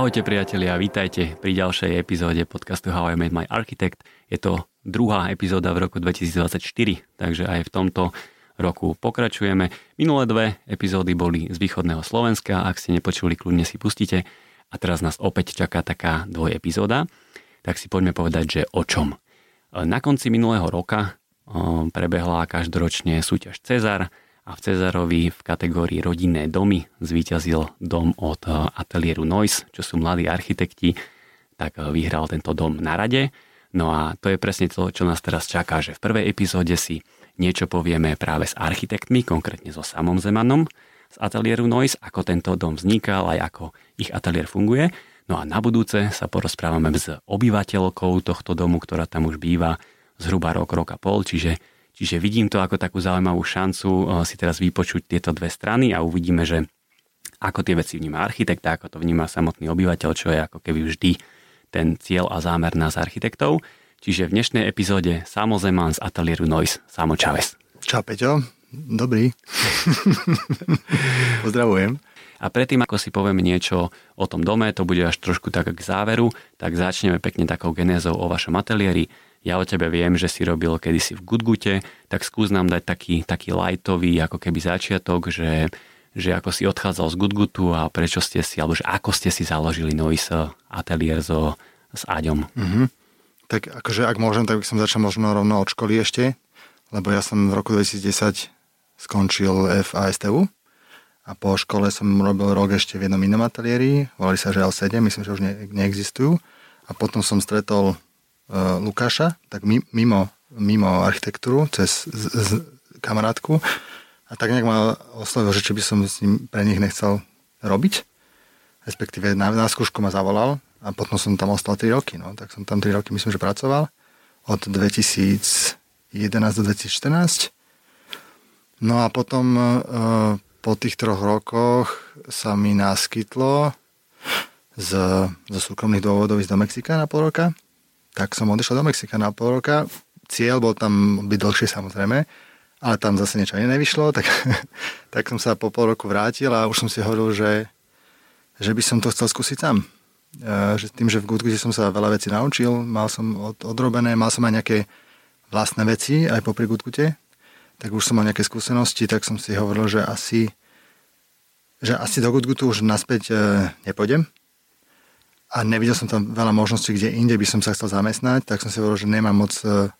Ahojte priatelia, vítajte pri ďalšej epizóde podcastu How I Made My Architect. Je to druhá epizóda v roku 2024, takže aj v tomto roku pokračujeme. Minulé dve epizódy boli z východného Slovenska, ak ste nepočuli, kľudne si pustite. A teraz nás opäť čaká taká dvoj epizóda, tak si poďme povedať, že o čom. Na konci minulého roka prebehla každoročne súťaž Cezar, a v Cezarovi v kategórii rodinné domy zvíťazil dom od eh, ateliéru Noise, čo sú mladí architekti, tak eh, vyhral tento dom na rade. No a to je presne to, čo nás teraz čaká, že v prvej epizóde si niečo povieme práve s architektmi, konkrétne so samom Zemanom z ateliéru Noise, ako tento dom vznikal, aj ako ich ateliér funguje. No a na budúce sa porozprávame s obyvateľkou tohto domu, ktorá tam už býva zhruba rok, rok a pol, čiže Čiže vidím to ako takú zaujímavú šancu eh, si teraz vypočuť tieto dve strany a uvidíme, že ako tie veci vníma architekt a ako to vníma samotný obyvateľ, čo je ako keby vždy ten cieľ a zámer nás architektov. Čiže v dnešnej epizóde Samo Zeman z ateliéru Noise. Samo Čaves. Čau Peťo, dobrý. Pozdravujem. A predtým, ako si povieme niečo o tom dome, to bude až trošku tak k záveru, tak začneme pekne takou genézou o vašom ateliéri ja o tebe viem, že si robil kedysi v Gudgute, tak skús nám dať taký, taký lightový ako keby začiatok, že, že ako si odchádzal z Gudgutu a prečo ste si, alebo že ako ste si založili Noise ateliér so, s Aďom. Mm-hmm. Tak akože ak môžem, tak by som začal možno rovno od školy ešte, lebo ja som v roku 2010 skončil FASTU a po škole som robil rok ešte v jednom inom ateliéri, volali sa ŽL7, myslím, že už ne, neexistujú a potom som stretol Lukáša, tak mimo, mimo architektúru, cez z, z, kamarátku. A tak nejak ma oslovil, že či by som s ním pre nich nechcel robiť. Respektíve na, na skúšku ma zavolal a potom som tam ostal 3 roky. No. Tak som tam 3 roky myslím, že pracoval. Od 2011 do 2014. No a potom e, po tých troch rokoch sa mi naskytlo z, zo súkromných dôvodov ísť do Mexika na pol roka tak som odišiel do Mexika na pol roka. Cieľ bol tam byť dlhšie samozrejme, ale tam zase niečo ani nevyšlo, tak, tak som sa po pol roku vrátil a už som si hovoril, že, že by som to chcel skúsiť sám. E, že tým, že v Goodgute som sa veľa vecí naučil, mal som od, odrobené, mal som aj nejaké vlastné veci aj popri Goodgute, tak už som mal nejaké skúsenosti, tak som si hovoril, že asi, že asi do Goodgutu už naspäť e, nepôjdem, a nevidel som tam veľa možností, kde inde by som sa chcel zamestnať, tak som si hovoril, že nemám moc... E,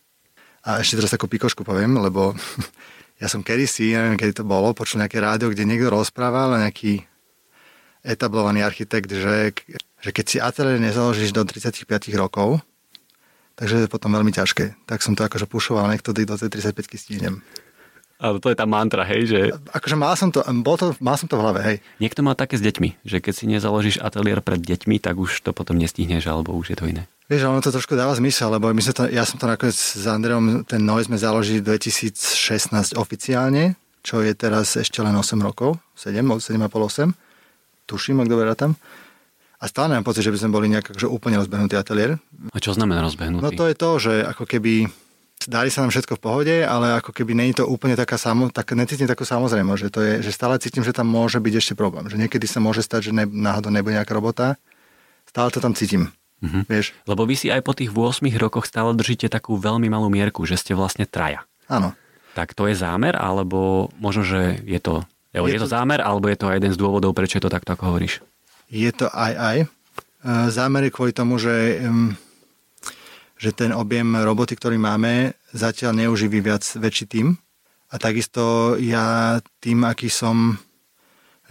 a ešte teraz takú pikošku poviem, lebo ja som kedysi, neviem, kedy to bolo, počul nejaké rádio, kde niekto rozprával, nejaký etablovaný architekt, že, že keď si ateliér nezaložíš do 35 rokov, takže je potom veľmi ťažké. Tak som to akože pušoval, nech to do tej 35 stihnem. Ale to je tá mantra, hej, že... Akože mal som to, bol to, mal som to v hlave, hej. Niekto má také s deťmi, že keď si nezaložíš ateliér pred deťmi, tak už to potom nestihneš, alebo už je to iné. Vieš, ono to trošku dáva zmysel, lebo my sme to, ja som to nakoniec s Andreom, ten Noise sme založili 2016 oficiálne, čo je teraz ešte len 8 rokov, 7, 7,5, 8. Tuším, ak dobre tam. A stále mám pocit, že by sme boli nejak akože úplne rozbehnutý ateliér. A čo znamená rozbehnutý? No to je to, že ako keby darí sa nám všetko v pohode, ale ako keby není to úplne taká samo, tak necítim takú samozrejmo, že to je, že stále cítim, že tam môže byť ešte problém. Že niekedy sa môže stať, že ne, náhodou nebude nejaká robota. Stále to tam cítim. Mm-hmm. Vieš? Lebo vy si aj po tých 8 rokoch stále držíte takú veľmi malú mierku, že ste vlastne traja. Áno. Tak to je zámer, alebo možno, že je to, je, je to, to zámer, alebo je to aj jeden z dôvodov, prečo je to takto, ako hovoríš? Je to aj aj. E, zámer je kvôli tomu, že že ten objem roboty, ktorý máme, zatiaľ neuživí viac väčší tým. A takisto ja tým, aký som,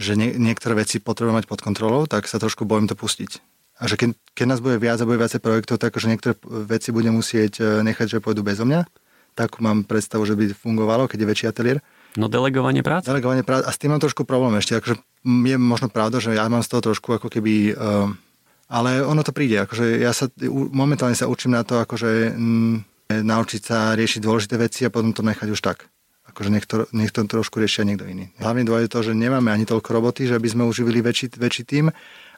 že nie, niektoré veci potrebujem mať pod kontrolou, tak sa trošku bojím to pustiť. A že keď, keď nás bude viac a bude viacej projektov, tak že niektoré veci budem musieť e, nechať, že pôjdu bezo mňa. Tak mám predstavu, že by fungovalo, keď je väčší ateliér. No delegovanie práce. Delegovanie práce. A s tým mám trošku problém ešte. Akože je možno pravda, že ja mám z toho trošku ako keby uh, ale ono to príde, akože ja sa momentálne sa učím na to, akože m, naučiť sa riešiť dôležité veci a potom to nechať už tak. Akože nech to, nech to trošku riešia niekto iný. Hlavne dôvod je to, že nemáme ani toľko roboty, že by sme uživili väčší, väčší tým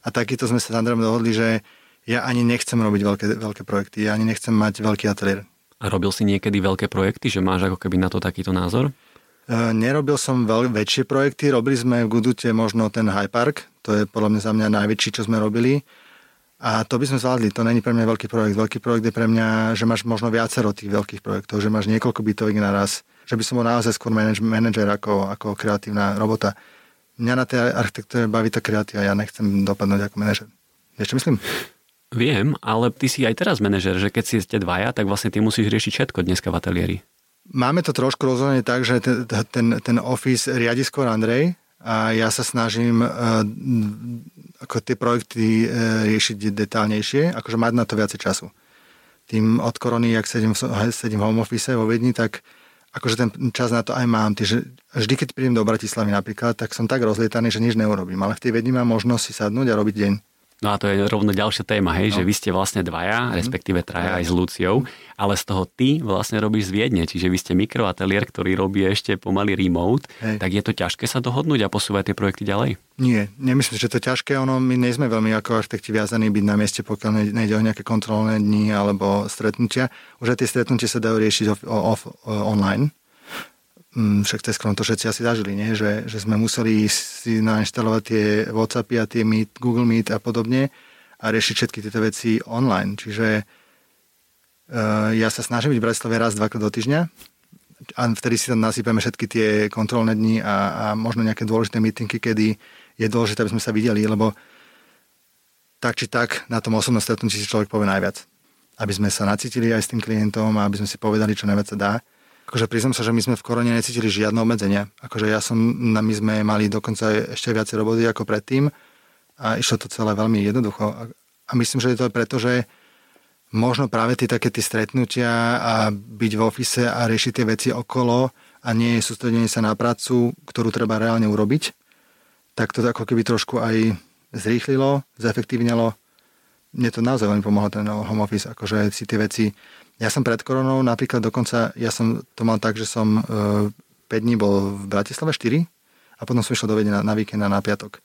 a takýto sme sa s Andrejom dohodli, že ja ani nechcem robiť veľké, veľké projekty, ja ani nechcem mať veľký ateliér. A robil si niekedy veľké projekty, že máš ako keby na to takýto názor? nerobil som veľ, väčšie projekty, robili sme v Gudute možno ten High Park, to je podľa mňa za mňa najväčší, čo sme robili. A to by sme zvládli, to není pre mňa veľký projekt. Veľký projekt je pre mňa, že máš možno viacero tých veľkých projektov, že máš niekoľko bytoviek naraz, že by som bol naozaj skôr manažer ako, ako kreatívna robota. Mňa na tej architektúre baví tá kreatíva, ja nechcem dopadnúť ako manažer. Vieš, čo myslím? Viem, ale ty si aj teraz manažer, že keď si ste dvaja, tak vlastne ty musíš riešiť všetko dneska v ateliéri. Máme to trošku rozhodne tak, že ten, ten, ten office riadi skôr Andrej a ja sa snažím uh, ako tie projekty uh, riešiť detálnejšie, akože mať na to viacej času. Tým od korony, jak sedím, sedím v home office vo Viedni, tak akože ten čas na to aj mám. Tyže vždy, keď prídem do Bratislavy napríklad, tak som tak rozlietaný, že nič neurobím. Ale v tej Viedni mám možnosť si sadnúť a robiť deň. No a to je rovno ďalšia téma, hej, no. že vy ste vlastne dvaja, mm-hmm. respektíve traja aj s Luciou, ale z toho ty vlastne robíš z Viedne, čiže vy ste mikroateliér, ktorý robí ešte pomaly remote, hej. tak je to ťažké sa dohodnúť a posúvať tie projekty ďalej? Nie, nemyslím, že to je ťažké, ono, my nie sme veľmi ako architekti viazaní byť na mieste, pokiaľ nejde o nejaké kontrolné dni alebo stretnutia. Už aj tie stretnutia sa dajú riešiť off, off, online, však cez to všetci asi zažili, nie? Že, že sme museli si nainštalovať tie Whatsappy a tie Meet, Google Meet a podobne a riešiť všetky tieto veci online. Čiže uh, ja sa snažím byť v Bratislave raz, dvakrát do týždňa a vtedy si tam nasypeme všetky tie kontrolné dni a, a možno nejaké dôležité meetingy, kedy je dôležité, aby sme sa videli, lebo tak či tak na tom osobnom stretnutí si človek povie najviac. Aby sme sa nacítili aj s tým klientom a aby sme si povedali, čo najviac sa dá Akože priznám sa, že my sme v korone necítili žiadne obmedzenia. Akože ja som, my sme mali dokonca ešte viacej roboty ako predtým a išlo to celé veľmi jednoducho. A myslím, že je to preto, že možno práve tie také tie stretnutia a byť v ofise a riešiť tie veci okolo a nie je sústredenie sa na prácu, ktorú treba reálne urobiť, tak to ako keby trošku aj zrýchlilo, zefektívnilo. Mne to naozaj veľmi pomohlo ten home office, akože si tie veci ja som pred koronou napríklad dokonca, ja som to mal tak, že som e, 5 dní bol v Bratislave 4 a potom som išiel do na, na víkend a na piatok.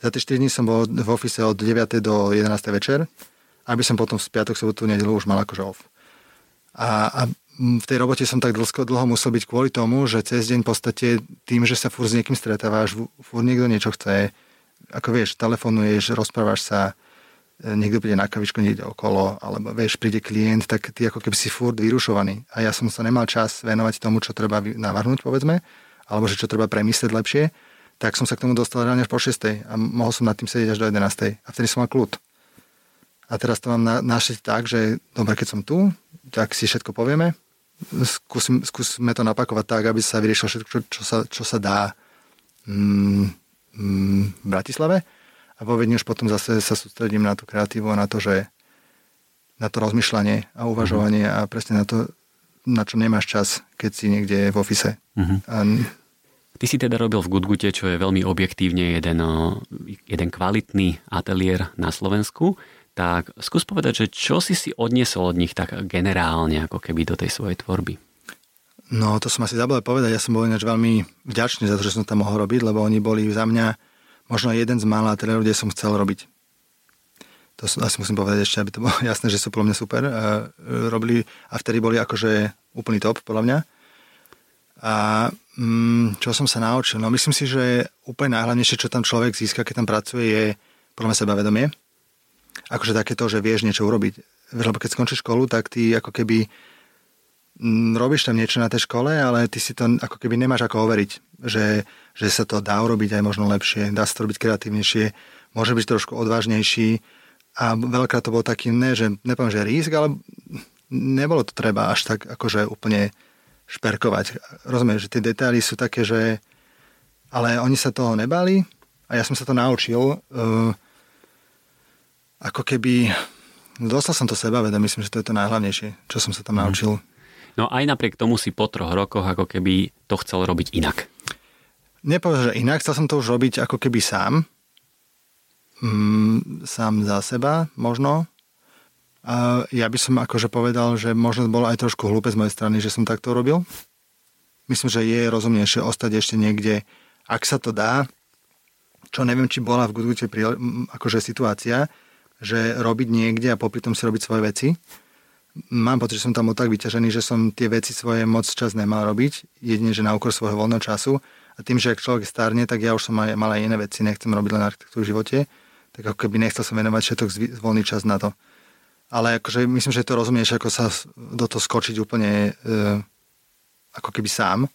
Za tie 4 dní som bol v ofise od 9. do 11. večer, aby som potom v piatok, sobotu, nedelu už mal akože off. A, a v tej robote som tak dlho, dlho musel byť kvôli tomu, že cez deň v podstate tým, že sa fur s niekým stretávaš, fur niekto niečo chce, ako vieš, telefonuješ, rozprávaš sa, niekto príde na kavičku, niekde okolo, alebo vieš, príde klient, tak ty ako keby si furt vyrušovaný. A ja som sa nemal čas venovať tomu, čo treba navrhnúť, povedzme, alebo že čo treba premyslieť lepšie, tak som sa k tomu dostal reálne až po 6. a mohol som nad tým sedieť až do 11. A vtedy som mal kľud. A teraz to mám na, tak, že dobre, keď som tu, tak si všetko povieme, skúsim, skúsime to napakovať tak, aby sa vyriešilo všetko, čo, čo, sa, čo sa dá mm, mm, v Bratislave a vo Viedni už potom zase sa sústredím na tú kreatívu a na to, že na to rozmýšľanie a uvažovanie uh-huh. a presne na to, na čo nemáš čas, keď si niekde v ofise. Uh-huh. A... Ty si teda robil v Gudgute, čo je veľmi objektívne jeden, jeden kvalitný ateliér na Slovensku. Tak skús povedať, že čo si si odniesol od nich tak generálne, ako keby do tej svojej tvorby? No, to som asi zabudol povedať. Ja som bol ináč veľmi vďačný za to, že som tam mohol robiť, lebo oni boli za mňa možno jeden z mála trénerov, kde som chcel robiť. To asi musím povedať ešte, aby to bolo jasné, že sú podľa mňa super. E, robili, a vtedy boli akože úplný top, podľa mňa. A mm, čo som sa naučil? No myslím si, že úplne najhlavnejšie, čo tam človek získa, keď tam pracuje, je podľa mňa sebavedomie. Akože takéto, že vieš niečo urobiť. Lebo keď skončíš školu, tak ty ako keby robíš tam niečo na tej škole, ale ty si to ako keby nemáš ako overiť. Že že sa to dá urobiť aj možno lepšie, dá sa to robiť kreatívnejšie, môže byť trošku odvážnejší a veľká to bol taký, ne, že nepoviem, že risk, ale nebolo to treba až tak akože úplne šperkovať. Rozumiem, že tie detaily sú také, že ale oni sa toho nebali a ja som sa to naučil uh, ako keby dostal som to seba, veda, myslím, že to je to najhlavnejšie, čo som sa tam mm. naučil. No aj napriek tomu si po troch rokoch ako keby to chcel robiť inak nepovedal, že inak, chcel som to už robiť ako keby sám. Mm, sám za seba, možno. A ja by som akože povedal, že možno bolo aj trošku hlúpe z mojej strany, že som takto robil. Myslím, že je rozumnejšie ostať ešte niekde, ak sa to dá, čo neviem, či bola v Goodwoode akože situácia, že robiť niekde a popri tom si robiť svoje veci. Mám pocit, že som tam tak vyťažený, že som tie veci svoje moc čas nemal robiť, jedine, že na úkor svojho voľného času. A tým, že ak človek starne, tak ja už som aj, mal aj iné veci, nechcem robiť len architektúru v živote, tak ako keby nechcel som venovať všetok voľný čas na to. Ale akože myslím, že to rozumieš, ako sa do toho skočiť úplne e, ako keby sám.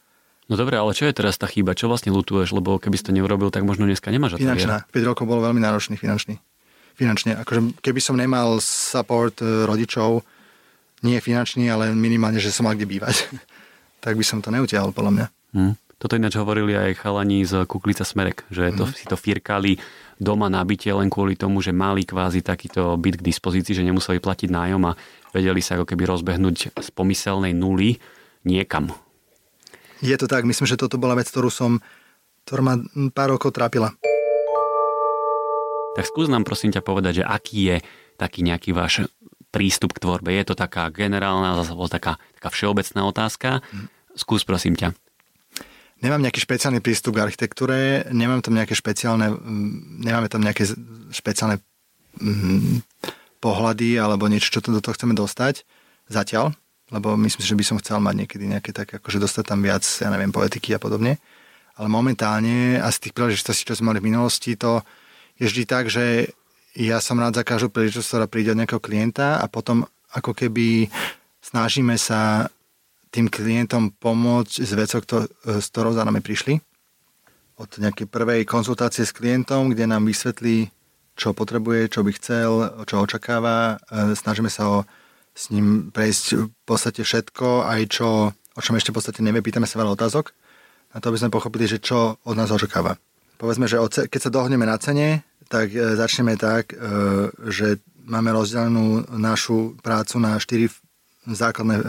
No dobre, ale čo je teraz tá chyba? Čo vlastne lutuješ? Lebo keby si to neurobil, tak možno dneska nemáš Finančná. 5 rokov bol veľmi náročný finančný. Finančne. Akože keby som nemal support e, rodičov, nie finančný, ale minimálne, že som mal kde bývať, tak by som to neutiahol, podľa mňa. Hmm. Toto ináč hovorili aj chalani z Kuklica Smerek, že to, mm. si to firkali doma na byte len kvôli tomu, že mali kvázi takýto byt k dispozícii, že nemuseli platiť nájom a vedeli sa ako keby rozbehnúť z pomyselnej nuly niekam. Je to tak, myslím, že toto bola vec, ktorú som, ktorá ma pár rokov trápila. Tak skús nám prosím ťa povedať, že aký je taký nejaký váš prístup k tvorbe. Je to taká generálna, zase taká, taká všeobecná otázka. Skús prosím ťa. Nemám nejaký špeciálny prístup k architektúre, nemám tam nejaké špeciálne, nemáme tam nejaké špeciálne mm, pohľady alebo niečo, čo to do toho chceme dostať zatiaľ, lebo myslím si, že by som chcel mať niekedy nejaké také, akože dostať tam viac, ja neviem, poetiky a podobne. Ale momentálne a z tých príležitostí, čo sme mali v minulosti, to je vždy tak, že ja som rád za každú príležitosť, ktorá príde od nejakého klienta a potom ako keby snažíme sa tým klientom pomôcť s vecou, kto, s ktorou za nami prišli. Od nejakej prvej konzultácie s klientom, kde nám vysvetlí, čo potrebuje, čo by chcel, čo očakáva. E, snažíme sa ho s ním prejsť v podstate všetko, aj čo, o čom ešte v podstate nevie. Pýtame sa veľa otázok, na to by sme pochopili, že čo od nás očakáva. Povedzme, že keď sa dohodneme na cene, tak e, začneme tak, e, že máme rozdelenú našu prácu na štyri základné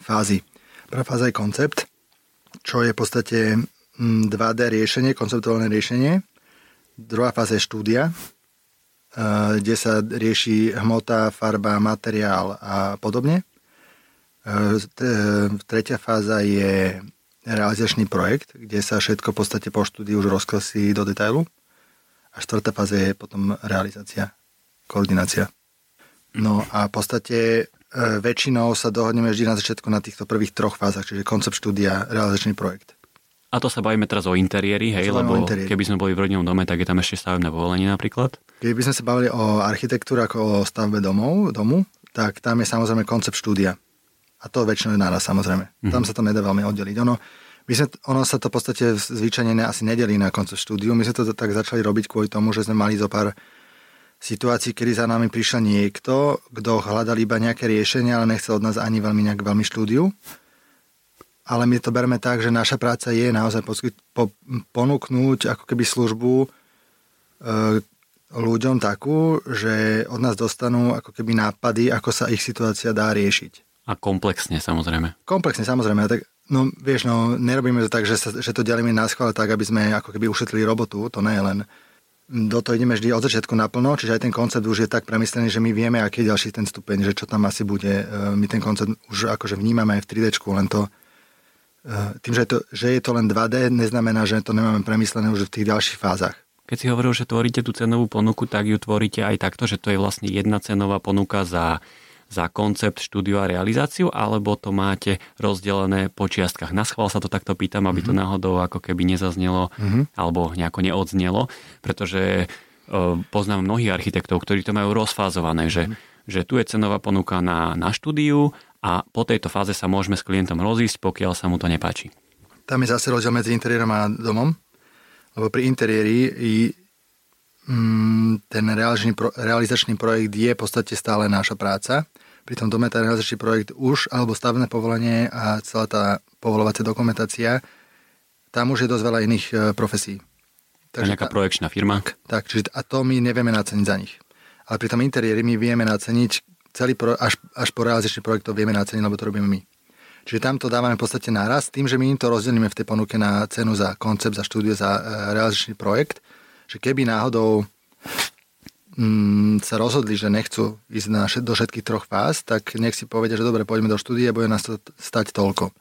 fázy. Prvá fáza je koncept, čo je v podstate 2D mm, riešenie, konceptuálne riešenie. Druhá fáza je štúdia, kde sa rieši hmota, farba, materiál a podobne. Tretia fáza je realizačný projekt, kde sa všetko v podstate po štúdiu už rozklasí do detailu. A štvrtá fáza je potom realizácia, koordinácia. No a v podstate E, väčšinou sa dohodneme vždy na začiatku na týchto prvých troch fázach, čiže koncept štúdia, realizačný projekt. A to sa bavíme teraz o interiéri, hej, lebo interiéri. keby sme boli v rodinnom dome, tak je tam ešte stavebné povolenie napríklad? Keby sme sa bavili o architektúre ako o stavbe domov, domu, tak tam je samozrejme koncept štúdia. A to väčšinou je naraz samozrejme. Mm-hmm. Tam sa to nedá veľmi oddeliť. Ono, my sme, ono sa to v podstate zvyčajne asi nedelí na koncept štúdiu. My sme to tak začali robiť kvôli tomu, že sme mali zo pár situácii, kedy za nami prišiel niekto, kto hľadal iba nejaké riešenie, ale nechcel od nás ani veľmi nejak veľmi štúdiu. Ale my to bereme tak, že naša práca je naozaj poskyt, po, ponúknúť ako keby službu e, ľuďom takú, že od nás dostanú ako keby nápady, ako sa ich situácia dá riešiť. A komplexne samozrejme. Komplexne samozrejme. Tak, no vieš, no nerobíme to tak, že, sa, že to delíme na schvál tak, aby sme ako keby ušetrili robotu. To nie je len do toho ideme vždy od začiatku naplno, čiže aj ten koncept už je tak premyslený, že my vieme, aký je ďalší ten stupeň, že čo tam asi bude. E, my ten koncept už akože vnímame aj v 3D, len to e, tým, že je, to, že je to len 2D, neznamená, že to nemáme premyslené už v tých ďalších fázach. Keď si hovoril, že tvoríte tú cenovú ponuku, tak ju tvoríte aj takto, že to je vlastne jedna cenová ponuka za za koncept, štúdiu a realizáciu, alebo to máte rozdelené po čiastkách? Na schvál sa to takto pýtam, aby mm-hmm. to mhm. náhodou ako keby nezaznelo mm-hmm. alebo nejako neodznelo, pretože uh, poznám mnohých architektov, ktorí to majú rozfázované, že, mm-hmm. že tu je cenová ponuka na, na štúdiu a po tejto fáze sa môžeme s klientom rozísť, pokiaľ sa mu to nepáči. Tam je zase rozdiel medzi interiérom a domom, lebo pri interiéri ten realizačný, realizačný projekt je v podstate stále naša práca pri tom dome ten realizačný projekt už, alebo stavné povolenie a celá tá povolovacia dokumentácia, tam už je dosť veľa iných e, profesí. Takže nejaká tá, projekčná firma. Tak, čiže a to my nevieme naceniť za nich. Ale pri tom interiéri my vieme naceniť celý pro, až, až po realizačný projekt to vieme naceniť, lebo to robíme my. Čiže tam to dávame v podstate naraz, tým, že my im to rozdelíme v tej ponuke na cenu za koncept, za štúdio, za e, realizačný projekt, že keby náhodou mm, sa rozhodli, že nechcú ísť na, do všetkých troch fáz, tak nech si povedia, že dobre, poďme do štúdie, bude nás to stať toľko.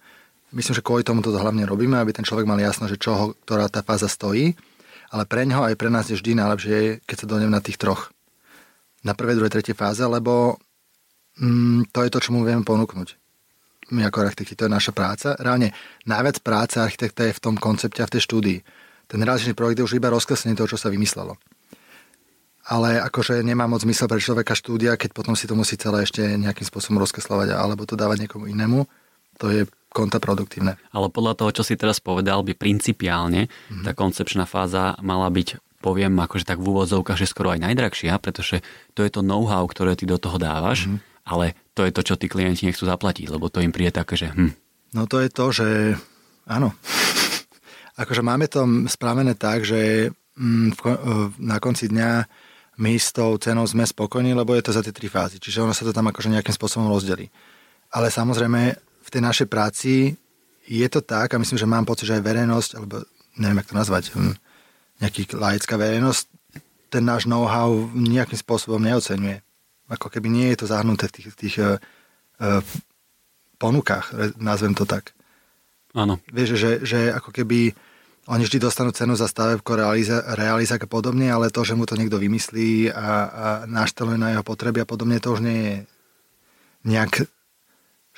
Myslím, že kvôli tomu to hlavne robíme, aby ten človek mal jasno, že čo ktorá tá fáza stojí, ale pre ňoho aj pre nás je vždy najlepšie, keď sa dojdem na tých troch. Na prvej, druhej, tretej fáze, lebo mm, to je to, čo mu vieme ponúknuť. My ako architekti, to je naša práca. Reálne najviac práce architekta je v tom koncepte a v tej štúdii. Ten realizačný projekt je už iba rozkreslenie toho, čo sa vymyslelo. Ale akože nemá moc zmysel pre človeka štúdia, keď potom si to musí celé ešte nejakým spôsobom rozkreslovať alebo to dávať niekomu inému. To je kontraproduktívne. Ale podľa toho, čo si teraz povedal, by principiálne mm-hmm. tá koncepčná fáza mala byť poviem akože tak v úvodzovkách, že skoro aj najdrahšia, pretože to je to know-how, ktoré ty do toho dávaš, mm-hmm. ale to je to, čo tí klienti nechcú zaplatiť, lebo to im príde také, že hm. No to je to, že áno. Akože máme to spravené tak, že mm, na konci dňa my s tou cenou sme spokojní, lebo je to za tie tri fázy. Čiže ono sa to tam akože nejakým spôsobom rozdelí. Ale samozrejme v tej našej práci je to tak, a myslím, že mám pocit, že aj verejnosť, alebo neviem, jak to nazvať, hm, nejaký laická verejnosť, ten náš know-how nejakým spôsobom neocenuje. Ako keby nie je to zahrnuté v tých, tých uh, uh, ponukách, nazvem to tak. Áno. Vieš, že, že ako keby oni vždy dostanú cenu za stavebko, realizák a podobne, ale to, že mu to niekto vymyslí a, a našteluje na jeho potreby a podobne, to už nie je nejak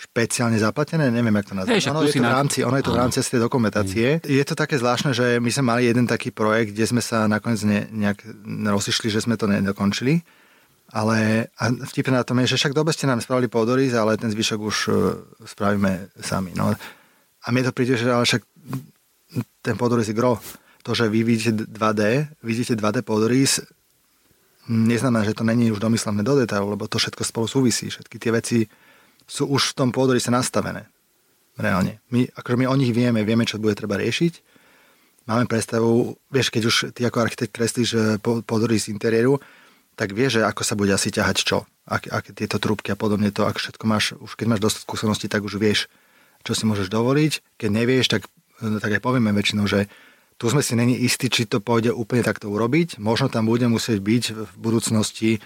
špeciálne zaplatené, neviem, jak to nazvať. Hey, ono, je to v rámci, ono je to v rámci tej dokumentácie. Je to také zvláštne, že my sme mali jeden taký projekt, kde sme sa nakoniec ne, nejak rozišli, že sme to nedokončili. Ale a vtipne na tom je, že však dobe ste nám spravili podoriz, ale ten zvyšok už uh, spravíme sami. No. A mne to príde, že ale však ten podorys gro. To, že vy vidíte 2D, vidíte 2D podorys, neznamená, že to není už domyslené do detailu, lebo to všetko spolu súvisí. Všetky tie veci sú už v tom podorise nastavené. Reálne. My, akože my o nich vieme, vieme, čo bude treba riešiť. Máme predstavu, vieš, keď už ty ako architekt kreslíš podorys interiéru, tak vieš, že ako sa bude asi ťahať čo. Ak, ak tieto trúbky a podobne to, ak všetko máš, už keď máš dosť skúseností, tak už vieš, čo si môžeš dovoliť. Keď nevieš, tak tak aj povieme väčšinou, že tu sme si není istí, či to pôjde úplne takto urobiť. Možno tam bude musieť byť v budúcnosti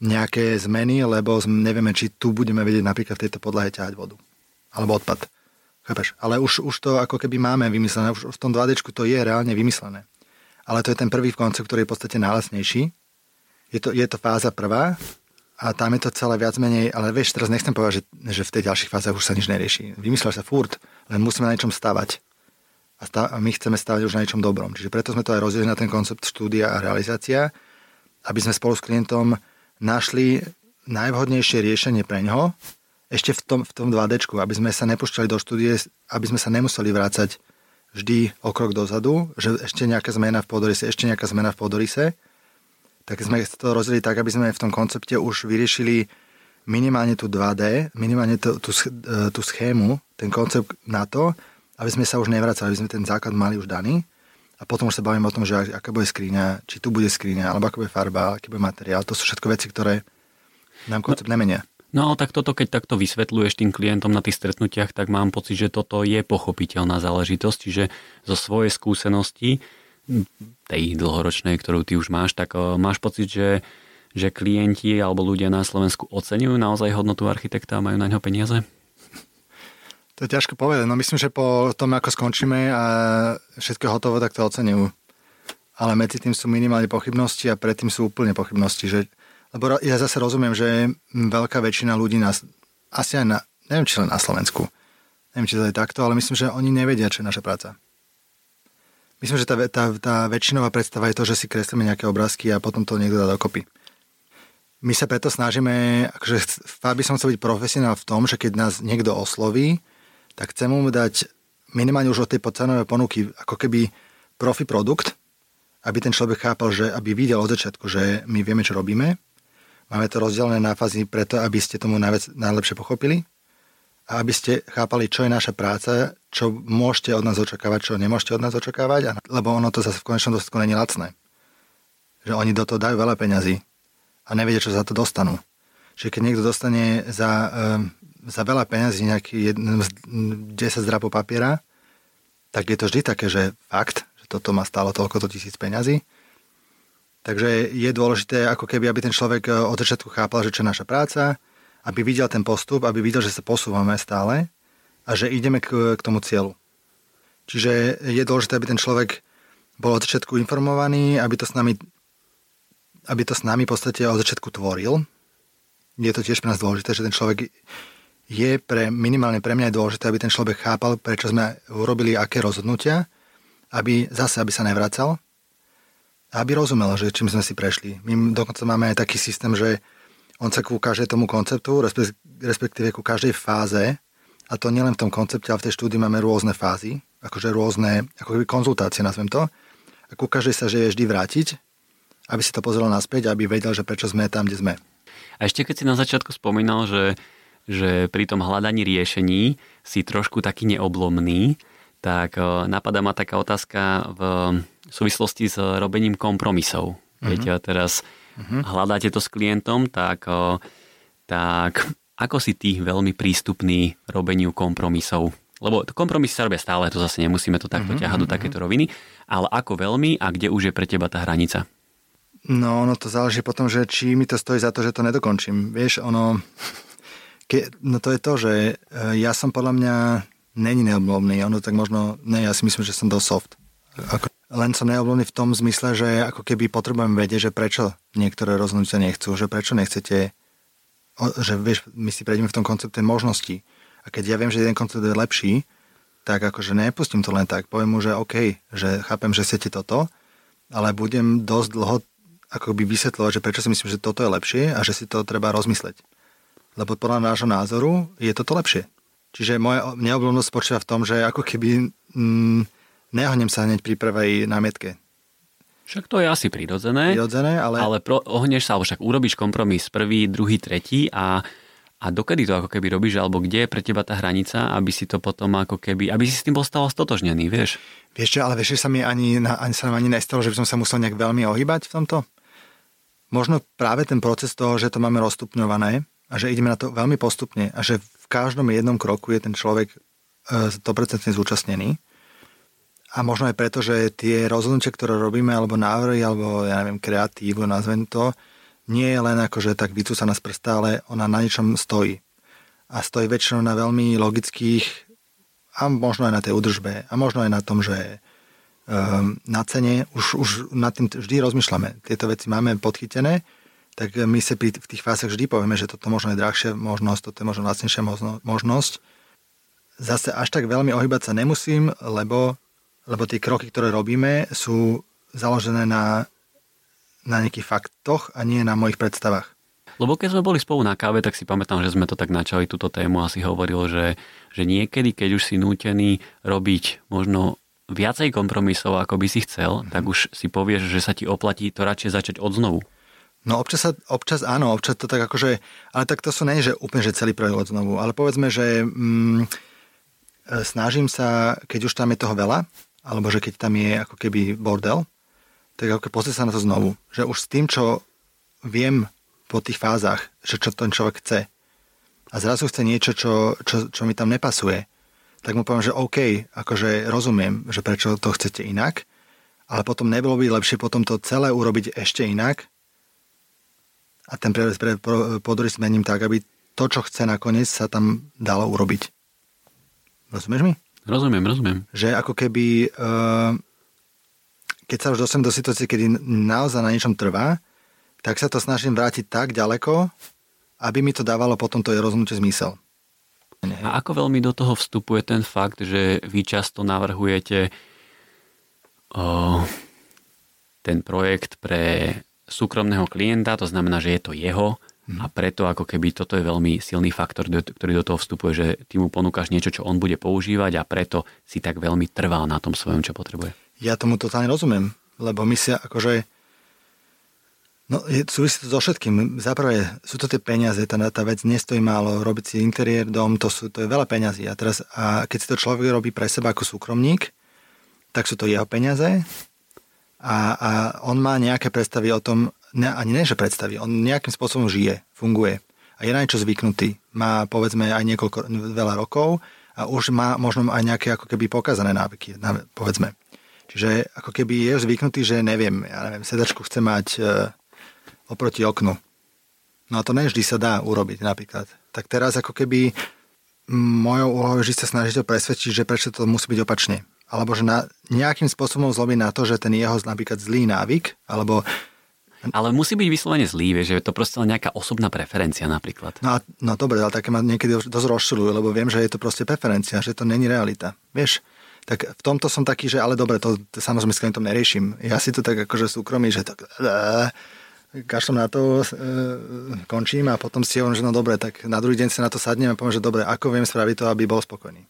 nejaké zmeny, lebo nevieme, či tu budeme vedieť napríklad v tejto podlahe ťahať vodu. Alebo odpad. Chápeš? Ale už, už to ako keby máme vymyslené. Už v tom 2D to je reálne vymyslené. Ale to je ten prvý koncept, ktorý je v podstate najlasnejší. Je to, je to fáza prvá a tam je to celé viac menej, ale vieš, teraz nechcem povedať, že, že v tej ďalších fázach už sa nič nerieši. Vymýšľa sa furt, len musíme na niečom stavať. A, stav, a my chceme stavať už na niečom dobrom. Čiže preto sme to aj rozdelili na ten koncept štúdia a realizácia, aby sme spolu s klientom našli najvhodnejšie riešenie pre ňoho, ešte v tom, v tom 2D, aby sme sa nepúšťali do štúdie, aby sme sa nemuseli vrácať vždy o krok dozadu, že ešte nejaká zmena v podorise, ešte nejaká zmena v podorise, tak sme to rozdelili tak, aby sme v tom koncepte už vyriešili minimálne tú 2D, minimálne tú, tú, e, tú schému, ten koncept na to, aby sme sa už nevracali, aby sme ten základ mali už daný a potom už sa bavíme o tom, že aká bude skriňa, či tu bude skriňa, alebo aká bude farba, aký bude materiál. To sú všetko veci, ktoré nám koncept no, nemenia. No tak toto, keď takto vysvetľuješ tým klientom na tých stretnutiach, tak mám pocit, že toto je pochopiteľná záležitosť, čiže zo svojej skúsenosti tej dlhoročnej, ktorú ty už máš, tak eh, máš pocit, že, že klienti alebo ľudia na Slovensku oceňujú naozaj hodnotu architekta a majú na ňo peniaze? To je ťažko povedať. No myslím, že po tom, ako skončíme a všetko je hotovo, tak to oceňujú. Ale medzi tým sú minimálne pochybnosti a predtým sú úplne pochybnosti. Že, lebo ja zase rozumiem, že veľká väčšina ľudí nás, asi aj na, neviem, či len na Slovensku, neviem, či to je takto, ale myslím, že oni nevedia, čo je naša práca. Myslím, že tá, tá, tá väčšinová predstava je to, že si kreslíme nejaké obrázky a potom to niekto dá dokopy. My sa preto snažíme, akože by som chcel byť profesionál v tom, že keď nás niekto osloví, tak chcem mu dať minimálne už od tej podcenové ponuky ako keby profi produkt, aby ten človek chápal, že aby videl od začiatku, že my vieme, čo robíme. Máme to rozdelené na fázy preto, aby ste tomu najviac, najlepšie pochopili a aby ste chápali, čo je naša práca, čo môžete od nás očakávať, čo nemôžete od nás očakávať, lebo ono to zase v konečnom dôsledku není lacné. Že oni do toho dajú veľa peňazí a nevedia, čo za to dostanú. Čiže keď niekto dostane za, za veľa peňazí nejaký 10 zdrapov papiera, tak je to vždy také, že fakt, že toto má stálo toľko to tisíc peňazí. Takže je dôležité, ako keby, aby ten človek eh, od začiatku chápal, že čo je naša práca, aby videl ten postup, aby videl, že sa posúvame stále a že ideme k, k tomu cieľu. Čiže je dôležité, aby ten človek bol od začiatku informovaný, aby to s nami, aby to s nami v podstate od začiatku tvoril, je to tiež pre nás dôležité, že ten človek je pre, minimálne pre mňa dôležité, aby ten človek chápal, prečo sme urobili aké rozhodnutia, aby zase, aby sa nevracal aby rozumel, že čím sme si prešli. My dokonca máme aj taký systém, že on sa ku každej tomu konceptu, respektíve ku každej fáze, a to nielen v tom koncepte, ale v tej štúdii máme rôzne fázy, akože rôzne ako keby konzultácie, nazvem to. A ku každej sa že je vždy vrátiť, aby si to pozrel naspäť, aby vedel, že prečo sme tam, kde sme. A ešte keď si na začiatku spomínal, že, že pri tom hľadaní riešení si trošku taký neoblomný, tak e, napadá ma taká otázka v súvislosti s robením kompromisov. Uh-huh. Keď mhm. teraz uh-huh. hľadáte to s klientom, tak, e, tak ako si ty veľmi prístupný robeniu kompromisov? Lebo kompromisy sa robia stále, to zase nemusíme to takto mm-hmm, ťahať do mhm, takéto roviny, ale ako veľmi a kde už je pre teba tá hranica? No, no to záleží potom, že či mi to stojí za to, že to nedokončím. Vieš, ono... Ke, no to je to, že e, ja som podľa mňa není neoblovný. Ono tak možno... Ne, ja si myslím, že som dosť soft. Ako, len som neoblovný v tom zmysle, že ako keby potrebujem vedieť, že prečo niektoré rozhodnutia nechcú, že prečo nechcete že vieš, my si prejdeme v tom koncepte možností. A keď ja viem, že jeden koncept je lepší, tak akože nepustím to len tak. Poviem mu, že OK, že chápem, že chcete toto, ale budem dosť dlho ako by vysvetľovať, že prečo si myslím, že toto je lepšie a že si to treba rozmysleť. Lebo podľa nášho názoru je toto lepšie. Čiže moja neobľúbnosť spočíva v tom, že ako keby mm, nehonem sa hneď pri prvej námietke. Však to je asi prirodzené. Prirodzené, ale... Ale pro, ohneš sa, alebo však urobíš kompromis prvý, druhý, tretí a, a dokedy to ako keby robíš, alebo kde je pre teba tá hranica, aby si to potom ako keby, aby si s tým bol stále stotožnený, vieš? Vieš čo, ale vieš, že sa mi ani, ani, sa ani nestalo, že by som sa musel nejak veľmi ohýbať v tomto? Možno práve ten proces toho, že to máme rozstupňované a že ideme na to veľmi postupne a že v každom jednom kroku je ten človek 100% e, zúčastnený a možno aj preto, že tie rozhodnutia, ktoré robíme, alebo návrhy, alebo ja neviem, kreatívu, nazvem to, nie je len ako, že tak vycúsaná z prsta, ale ona na niečom stojí. A stojí väčšinou na veľmi logických a možno aj na tej údržbe a možno aj na tom, že um, na cene už, už nad tým vždy rozmýšľame. Tieto veci máme podchytené, tak my sa pri, v tých fázach vždy povieme, že toto možno je drahšia možnosť, toto je možno lacnejšia možnosť. Zase až tak veľmi ohybať sa nemusím, lebo lebo tie kroky, ktoré robíme, sú založené na, na nejakých faktoch a nie na mojich predstavách. Lebo keď sme boli spolu na káve, tak si pamätám, že sme to tak načali túto tému a si hovoril, že, že niekedy, keď už si nútený robiť možno viacej kompromisov, ako by si chcel, mm-hmm. tak už si povieš, že sa ti oplatí to radšej začať od znovu. No občas, sa, občas áno, občas to tak akože, ale tak to sú nie, že úplne, že celý projekt znovu, ale povedzme, že mm, snažím sa, keď už tam je toho veľa, alebo že keď tam je ako keby bordel, tak ako pozrieť sa na to znovu. Že už s tým, čo viem po tých fázach, že čo ten človek chce a zrazu chce niečo, čo, čo, čo mi tam nepasuje, tak mu poviem, že OK, akože rozumiem, že prečo to chcete inak, ale potom nebolo by lepšie potom to celé urobiť ešte inak a ten pre, pre, pre, zmením tak, aby to, čo chce nakoniec, sa tam dalo urobiť. Rozumieš mi? Rozumiem, rozumiem. Že ako keby, uh, keď sa už dostanem do situácie, kedy naozaj na niečom trvá, tak sa to snažím vrátiť tak ďaleko, aby mi to dávalo potom to rozhodnutie zmysel. A ako veľmi do toho vstupuje ten fakt, že vy často navrhujete o, ten projekt pre súkromného klienta, to znamená, že je to jeho Mhm. A preto ako keby toto je veľmi silný faktor, ktorý do toho vstupuje, že ty mu ponúkaš niečo, čo on bude používať a preto si tak veľmi trvá na tom svojom, čo potrebuje. Ja tomu totálne rozumiem, lebo my si akože No, je, súvisí to so všetkým. Zaprvé, sú to tie peniaze, tá, tá vec nestojí málo, robiť si interiér, dom, to, sú, to je veľa peňazí. A, teraz, a keď si to človek robí pre seba ako súkromník, tak sú to jeho peniaze a, a on má nejaké predstavy o tom, ne, ani ne, že predstaví, on nejakým spôsobom žije, funguje a je na niečo zvyknutý. Má povedzme aj niekoľko, veľa rokov a už má možno aj nejaké ako keby pokazané návyky, povedzme. Čiže ako keby je zvyknutý, že neviem, ja neviem, sedačku chce mať e, oproti oknu. No a to nevždy sa dá urobiť napríklad. Tak teraz ako keby mojou úlohou je, že sa snažíte presvedčiť, že prečo to musí byť opačne. Alebo že na, nejakým spôsobom zlobiť na to, že ten jeho napríklad zlý návyk, alebo Ale musí byť vyslovene zlý, vieš, že je to proste len nejaká osobná preferencia napríklad. No, no dobre, ale také ma niekedy dosť rozšľujú, lebo viem, že je to proste preferencia, že to není realita. Vieš, tak v tomto som taký, že ale dobre, to, to samozrejme s klientom neriešim. Ja si to tak akože súkromí, že tak kašlom na to, e, končím a potom si hovorím, že no dobre, tak na druhý deň sa na to sadnem a poviem, že dobre, ako viem spraviť to, aby bol spokojný.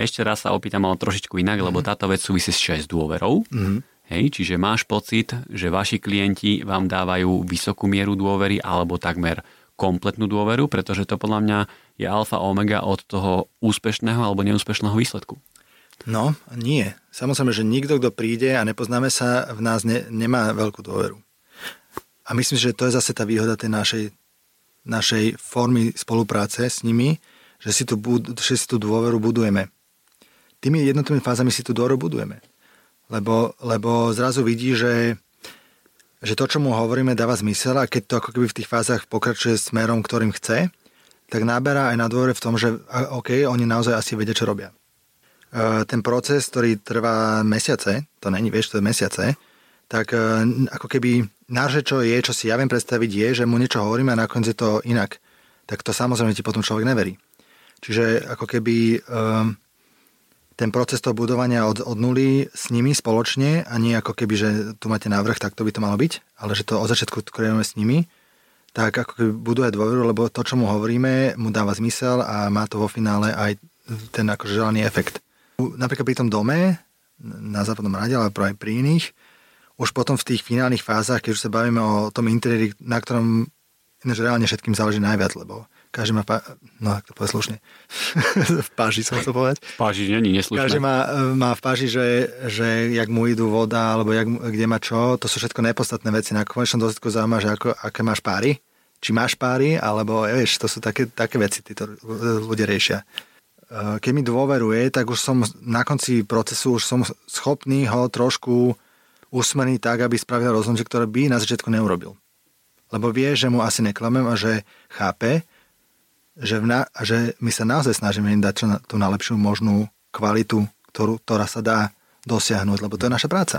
Ešte raz sa opýtam ale trošičku inak, mm-hmm. lebo táto vec súvisí aj s dôverou. Mm-hmm. Hej, čiže máš pocit, že vaši klienti vám dávajú vysokú mieru dôvery alebo takmer kompletnú dôveru, pretože to podľa mňa je alfa omega od toho úspešného alebo neúspešného výsledku. No, nie. Samozrejme, že nikto, kto príde a nepoznáme sa, v nás ne, nemá veľkú dôveru. A myslím že to je zase tá výhoda tej našej, našej formy spolupráce s nimi, že si, tú, že si tú dôveru budujeme. Tými jednotlivými fázami si tú dôveru budujeme. Lebo, lebo zrazu vidí, že, že to, čo mu hovoríme, dáva zmysel a keď to ako keby v tých fázach pokračuje smerom, ktorým chce, tak náberá aj na dôvere v tom, že OK, oni naozaj asi vedia, čo robia. E, ten proces, ktorý trvá mesiace, to není, vieš, to je mesiace, tak e, ako keby náže, čo je, čo si ja viem predstaviť, je, že mu niečo hovoríme a nakoniec je to inak. Tak to samozrejme ti potom človek neverí. Čiže ako keby um, ten proces toho budovania od, od nuly s nimi spoločne a nie ako keby, že tu máte návrh, tak to by to malo byť, ale že to od začiatku kreujeme s nimi, tak ako keby buduje dôveru, lebo to, čo mu hovoríme, mu dáva zmysel a má to vo finále aj ten akože želaný efekt. Napríklad pri tom dome, na západnom rade, ale aj pri iných, už potom v tých finálnych fázach, keď už sa bavíme o tom interiéri, na ktorom ináč reálne všetkým záleží najviac, lebo každý má, pá... no ak to povie slušne, v páži som chcel povedať. V páži není neslušné. Každý má, má v páži, že, že jak mu idú voda, alebo jak, kde má čo, to sú všetko nepodstatné veci. Na konečnom dôsledku zaujíma, že ako, aké máš páry, či máš páry, alebo vieš, to sú také, také veci, títo ľudia riešia. Keď mi dôveruje, tak už som na konci procesu už som schopný ho trošku usmerný tak, aby spravil rozhodnutie, ktoré by na začiatku neurobil. Lebo vie, že mu asi neklamem a že chápe, že, na, že my sa naozaj snažíme im dať čo na, tú najlepšiu možnú kvalitu, ktorú, ktorá sa dá dosiahnuť, lebo to je naša práca.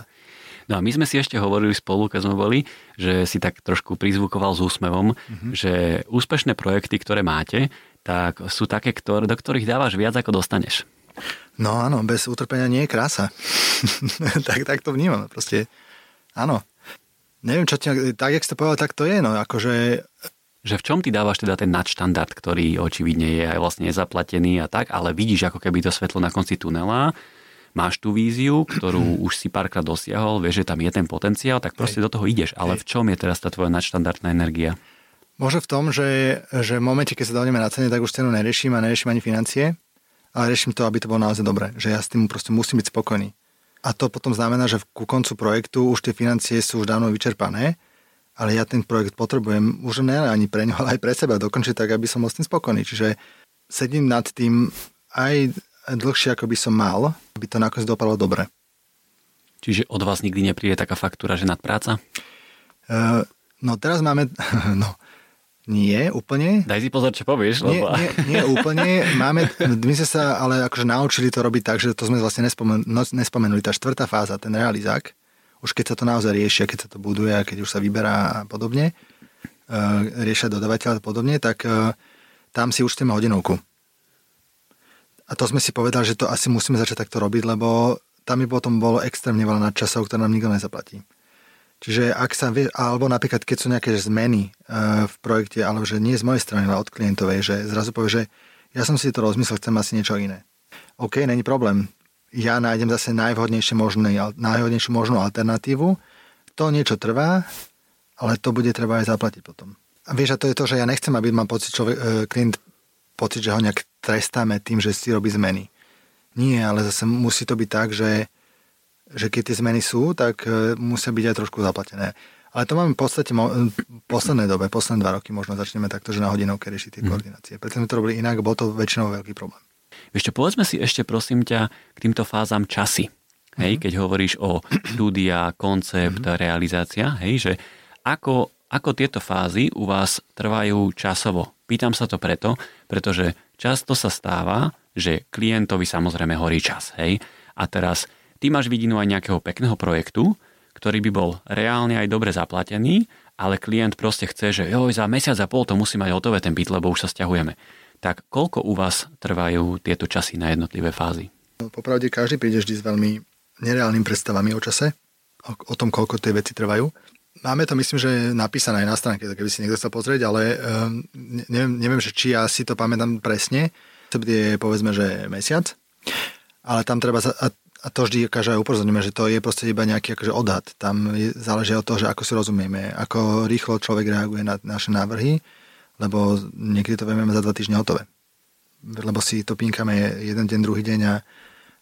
No a my sme si ešte hovorili spolu, keď sme boli, že si tak trošku prizvukoval s úsmevom, mm-hmm. že úspešné projekty, ktoré máte, tak sú také, ktoré, do ktorých dávaš viac, ako dostaneš. No áno, bez utrpenia nie je krása. tak, tak to vnímam. Proste, áno. Neviem, čo ti, tak, jak ste povedal, tak to je. No, akože... Že v čom ty dávaš teda ten nadštandard, ktorý očividne je aj vlastne nezaplatený a tak, ale vidíš ako keby to svetlo na konci tunela, máš tú víziu, ktorú už si párkrát dosiahol, vieš, že tam je ten potenciál, tak proste Hej. do toho ideš. Ale Hej. v čom je teraz tá tvoja nadštandardná energia? Môže v tom, že, že v momente, keď sa dohodneme na cene, tak už cenu neriešim a neriešim ani financie, ale riešim to, aby to bolo naozaj dobré, že ja s tým proste musím byť spokojný. A to potom znamená, že ku koncu projektu už tie financie sú už dávno vyčerpané, ale ja ten projekt potrebujem už ne ani pre ňo, ale aj pre seba dokončiť tak, aby som bol s tým spokojný. Čiže sedím nad tým aj dlhšie, ako by som mal, aby to nakoniec dopadlo dobre. Čiže od vás nikdy nepríde taká faktúra, že nadpráca? Uh, no teraz máme, no nie, úplne. Daj si pozor, čo povieš. Nie, lebo... nie, nie úplne. Máme, my sme sa ale akože naučili to robiť tak, že to sme vlastne nespomen, no, nespomenuli. Tá štvrtá fáza, ten realizák, už keď sa to naozaj riešia, keď sa to buduje a keď už sa vyberá a podobne, uh, riešia dodavateľ a podobne, tak uh, tam si účtujeme hodinovku. A to sme si povedali, že to asi musíme začať takto robiť, lebo tam by potom bolo extrémne veľa nadčasov, ktoré nám nikto nezaplatí. Čiže ak sa vie, alebo napríklad keď sú nejaké zmeny uh, v projekte, alebo že nie z mojej strany, ale od klientovej, že zrazu povie, že ja som si to rozmyslel, chcem asi niečo iné. OK, není problém. Ja nájdem zase najvhodnejšie možné, najvhodnejšiu možnú alternatívu. To niečo trvá, ale to bude treba aj zaplatiť potom. A vieš, a to je to, že ja nechcem, aby mal pocit človek, uh, klient pocit, že ho nejak trestáme tým, že si robí zmeny. Nie, ale zase musí to byť tak, že že keď tie zmeny sú, tak e, musia byť aj trošku zaplatené. Ale to máme v podstate v poslednej dobe, posledné dva roky možno začneme takto, že na hodinovke riešiť tie mm. koordinácie. Preto sme to robili inak, bol to väčšinou veľký problém. Ešte povedzme si ešte prosím ťa k týmto fázam časy. Hej, mm. keď hovoríš o štúdia, koncept, mm. realizácia, hej, že ako, ako tieto fázy u vás trvajú časovo. Pýtam sa to preto, pretože často sa stáva, že klientovi samozrejme horí čas, hej, a teraz ty máš vidinu aj nejakého pekného projektu, ktorý by bol reálne aj dobre zaplatený, ale klient proste chce, že joj, za mesiac a pol to musí mať hotové ten byt, lebo už sa stiahujeme. Tak koľko u vás trvajú tieto časy na jednotlivé fázy? Popravde každý príde vždy s veľmi nereálnym predstavami o čase, o, o tom, koľko tie veci trvajú. Máme to, myslím, že napísané aj na stránke, keby si niekto chcel pozrieť, ale um, neviem, neviem, že či ja si to pamätám presne. To bude, povedzme, že mesiac. Ale tam treba, a, a to vždy každá upozorňujeme, že to je proste iba nejaký akože odhad. Tam je, záleží od toho, že ako si rozumieme, ako rýchlo človek reaguje na naše návrhy, lebo niekedy to vieme za dva týždne hotové. Lebo si to pínkame jeden deň, druhý deň a,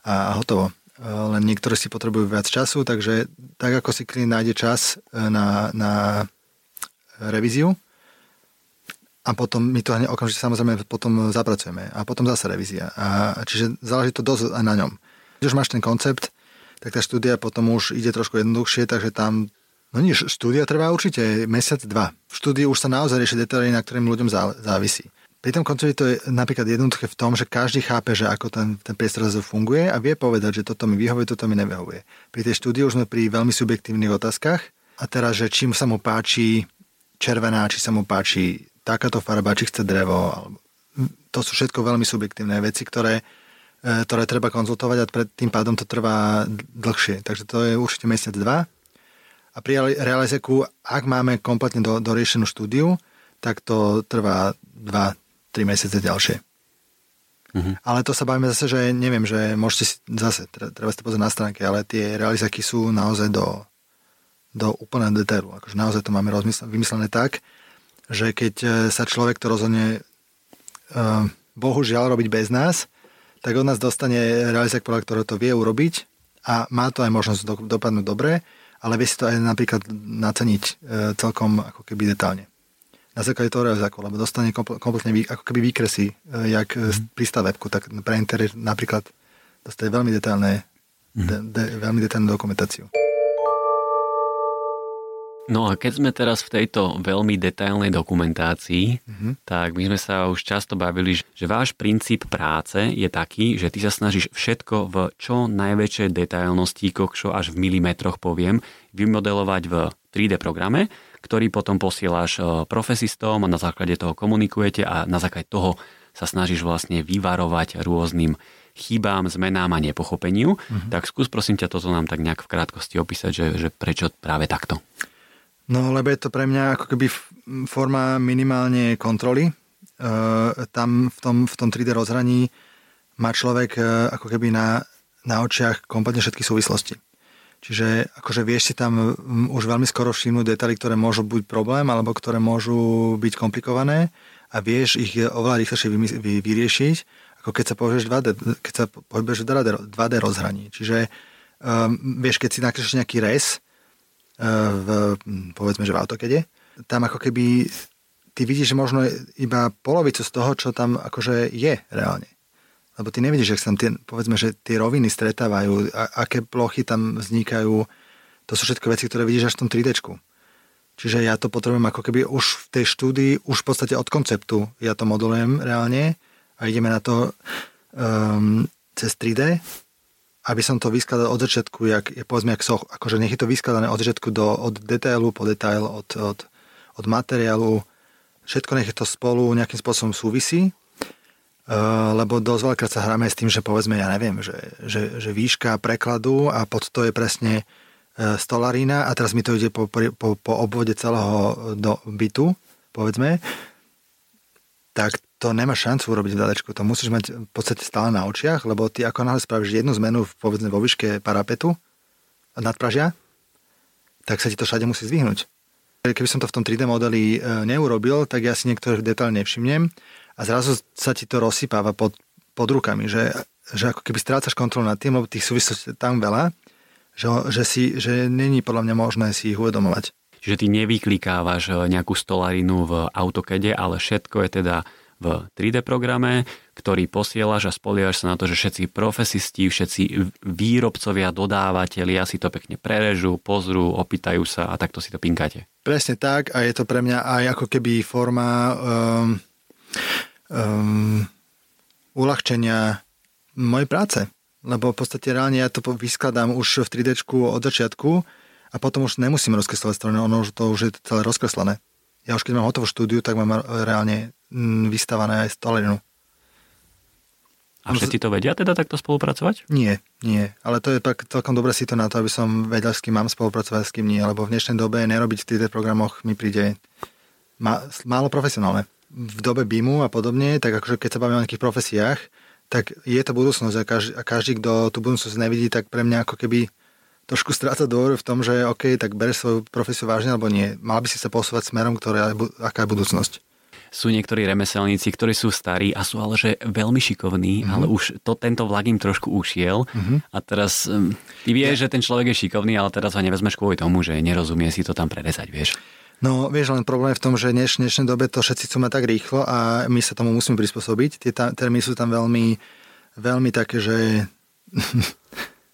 a hotovo len niektoré si potrebujú viac času, takže tak ako si klient nájde čas e, na, na revíziu a potom my to okamžite samozrejme potom zapracujeme a potom zase revízia. A, čiže záleží to dosť aj na ňom. Keď už máš ten koncept, tak tá štúdia potom už ide trošku jednoduchšie, takže tam No nič, štúdia trvá určite mesiac, dva. V štúdiu už sa naozaj rieši detaily, na ktorým ľuďom závisí. Pri tom koncepte to je napríklad jednoduché v tom, že každý chápe, že ako ten, ten priestor funguje a vie povedať, že toto mi vyhovuje, toto mi nevyhovuje. Pri tej štúdii už sme pri veľmi subjektívnych otázkach a teraz, že čím sa mu páči červená, či sa mu páči takáto farba, či chce drevo. Alebo... To sú všetko veľmi subjektívne veci, ktoré, e, ktoré treba konzultovať a pred tým pádom to trvá dlhšie. Takže to je určite mesiac, dva. A pri realizeku, ak máme kompletne do, doriešenú štúdiu, tak to trvá 2, 3 mesiace ďalšie. Uh-huh. Ale to sa bavíme zase, že neviem, že môžete si zase, treba si to pozrieť na stránke, ale tie realizáky sú naozaj do, do úplného detailu. Akože naozaj to máme rozmysl- vymyslené tak, že keď e, sa človek to rozhodne uh, bohužiaľ robiť bez nás, tak od nás dostane realizák, podľa ktorého to vie urobiť a má to aj možnosť do, dopadnúť dobre, ale vie si to aj napríklad naceniť uh, celkom ako keby detálne na základe toho realizáku, lebo dostane kompletne ako keby výkresy, e, jak mm. pri stavebku, tak pre interiér napríklad dostane veľmi detailné, mm. de, de, veľmi detailnú dokumentáciu. No a keď sme teraz v tejto veľmi detailnej dokumentácii, mm-hmm. tak my sme sa už často bavili, že váš princíp práce je taký, že ty sa snažíš všetko v čo najväčšej detailnosti, kokšo až v milimetroch poviem, vymodelovať v 3D programe ktorý potom posieláš e, profesistom a na základe toho komunikujete a na základe toho sa snažíš vlastne vyvarovať rôznym chybám, zmenám a nepochopeniu. Uh-huh. Tak skús prosím ťa toto nám tak nejak v krátkosti opísať, že, že prečo práve takto. No lebo je to pre mňa ako keby forma minimálne kontroly. E, tam v tom, v tom 3D rozhraní má človek e, ako keby na, na očiach kompletne všetky súvislosti. Čiže akože vieš si tam už veľmi skoro všimnúť detaily, ktoré môžu byť problém alebo ktoré môžu byť komplikované a vieš ich oveľa rýchlejšie vyriešiť, ako keď sa povieš 2D, keď sa pohybuješ v 2D, 2D rozhraní. Čiže um, vieš, keď si nakreslíš nejaký res v, povedzme, že v autokede, tam ako keby ty vidíš možno iba polovicu z toho, čo tam akože je reálne. Lebo ty nevidíš, že sa tam tie, povedzme, že tie roviny stretávajú, a, aké plochy tam vznikajú. To sú všetko veci, ktoré vidíš až v tom 3D. Čiže ja to potrebujem ako keby už v tej štúdii, už v podstate od konceptu ja to modulujem reálne a ideme na to um, cez 3D, aby som to vyskladal od začiatku, jak, je povedzme, jak soch, akože nech je to vyskladané od začiatku do, od detailu po detail, od, od, od materiálu, všetko nech je to spolu nejakým spôsobom súvisí Eh, lebo dosť veľakrát sa hráme s tým, že povedzme, ja neviem, že, že, že výška prekladu a pod to je presne eh, stolarína a teraz mi to ide po, po, po obvode celého do bytu, povedzme, tak to nemá šancu urobiť v dadečku. To musíš mať v podstate stále na očiach, lebo ty ako náhle spravíš jednu zmenu povedzme vo výške parapetu nadpražia, tak sa ti to všade musí zdvihnúť. Keby som to v tom 3D modeli eh, neurobil, tak ja si niektoré detaily nevšimnem a zrazu sa ti to rozsypáva pod, pod rukami, že, že ako keby strácaš kontrolu nad tým, lebo tých súvislostí tam veľa, že, že, si, že není podľa mňa možné si ich uvedomovať. Čiže ty nevyklikávaš eh, nejakú stolarinu v AutoCADe, ale všetko je teda v 3D programe, ktorý posielaš a spoliehaš sa na to, že všetci profesisti, všetci výrobcovia, dodávateľia si to pekne prerežú, pozrú, opýtajú sa a takto si to pinkáte. Presne tak a je to pre mňa aj ako keby forma um, um, uľahčenia mojej práce. Lebo v podstate reálne ja to vyskladám už v 3D od začiatku a potom už nemusím rozkreslovať strojno, ono už to už je celé rozkreslené. Ja už keď mám hotovú štúdiu, tak mám reálne vystavané aj stolerinu. A všetci to vedia teda takto spolupracovať? Nie, nie. Ale to je tak celkom dobré si to na to, aby som vedel, s kým mám spolupracovať, s kým nie. Lebo v dnešnej dobe nerobiť v týchto programoch mi príde málo profesionálne. V dobe BIMu a podobne, tak akože keď sa bavíme o nejakých profesiách, tak je to budúcnosť a každý, a každý kto tú budúcnosť nevidí, tak pre mňa ako keby trošku stráca dôveru v tom, že OK, tak bereš svoju profesiu vážne alebo nie. Mal by si sa posúvať smerom, ktoré, aká je budúcnosť sú niektorí remeselníci, ktorí sú starí a sú ale že veľmi šikovní, mm-hmm. ale už to, tento vlak im trošku ušiel mm-hmm. a teraz um, ty vieš, ja. že ten človek je šikovný, ale teraz ho nevezmeš kvôli tomu, že nerozumie si to tam prerezať, vieš. No, vieš, len problém je v tom, že v dnešnej dobe to všetci chcú mať tak rýchlo a my sa tomu musíme prispôsobiť. Tie termíny sú tam veľmi, veľmi také, že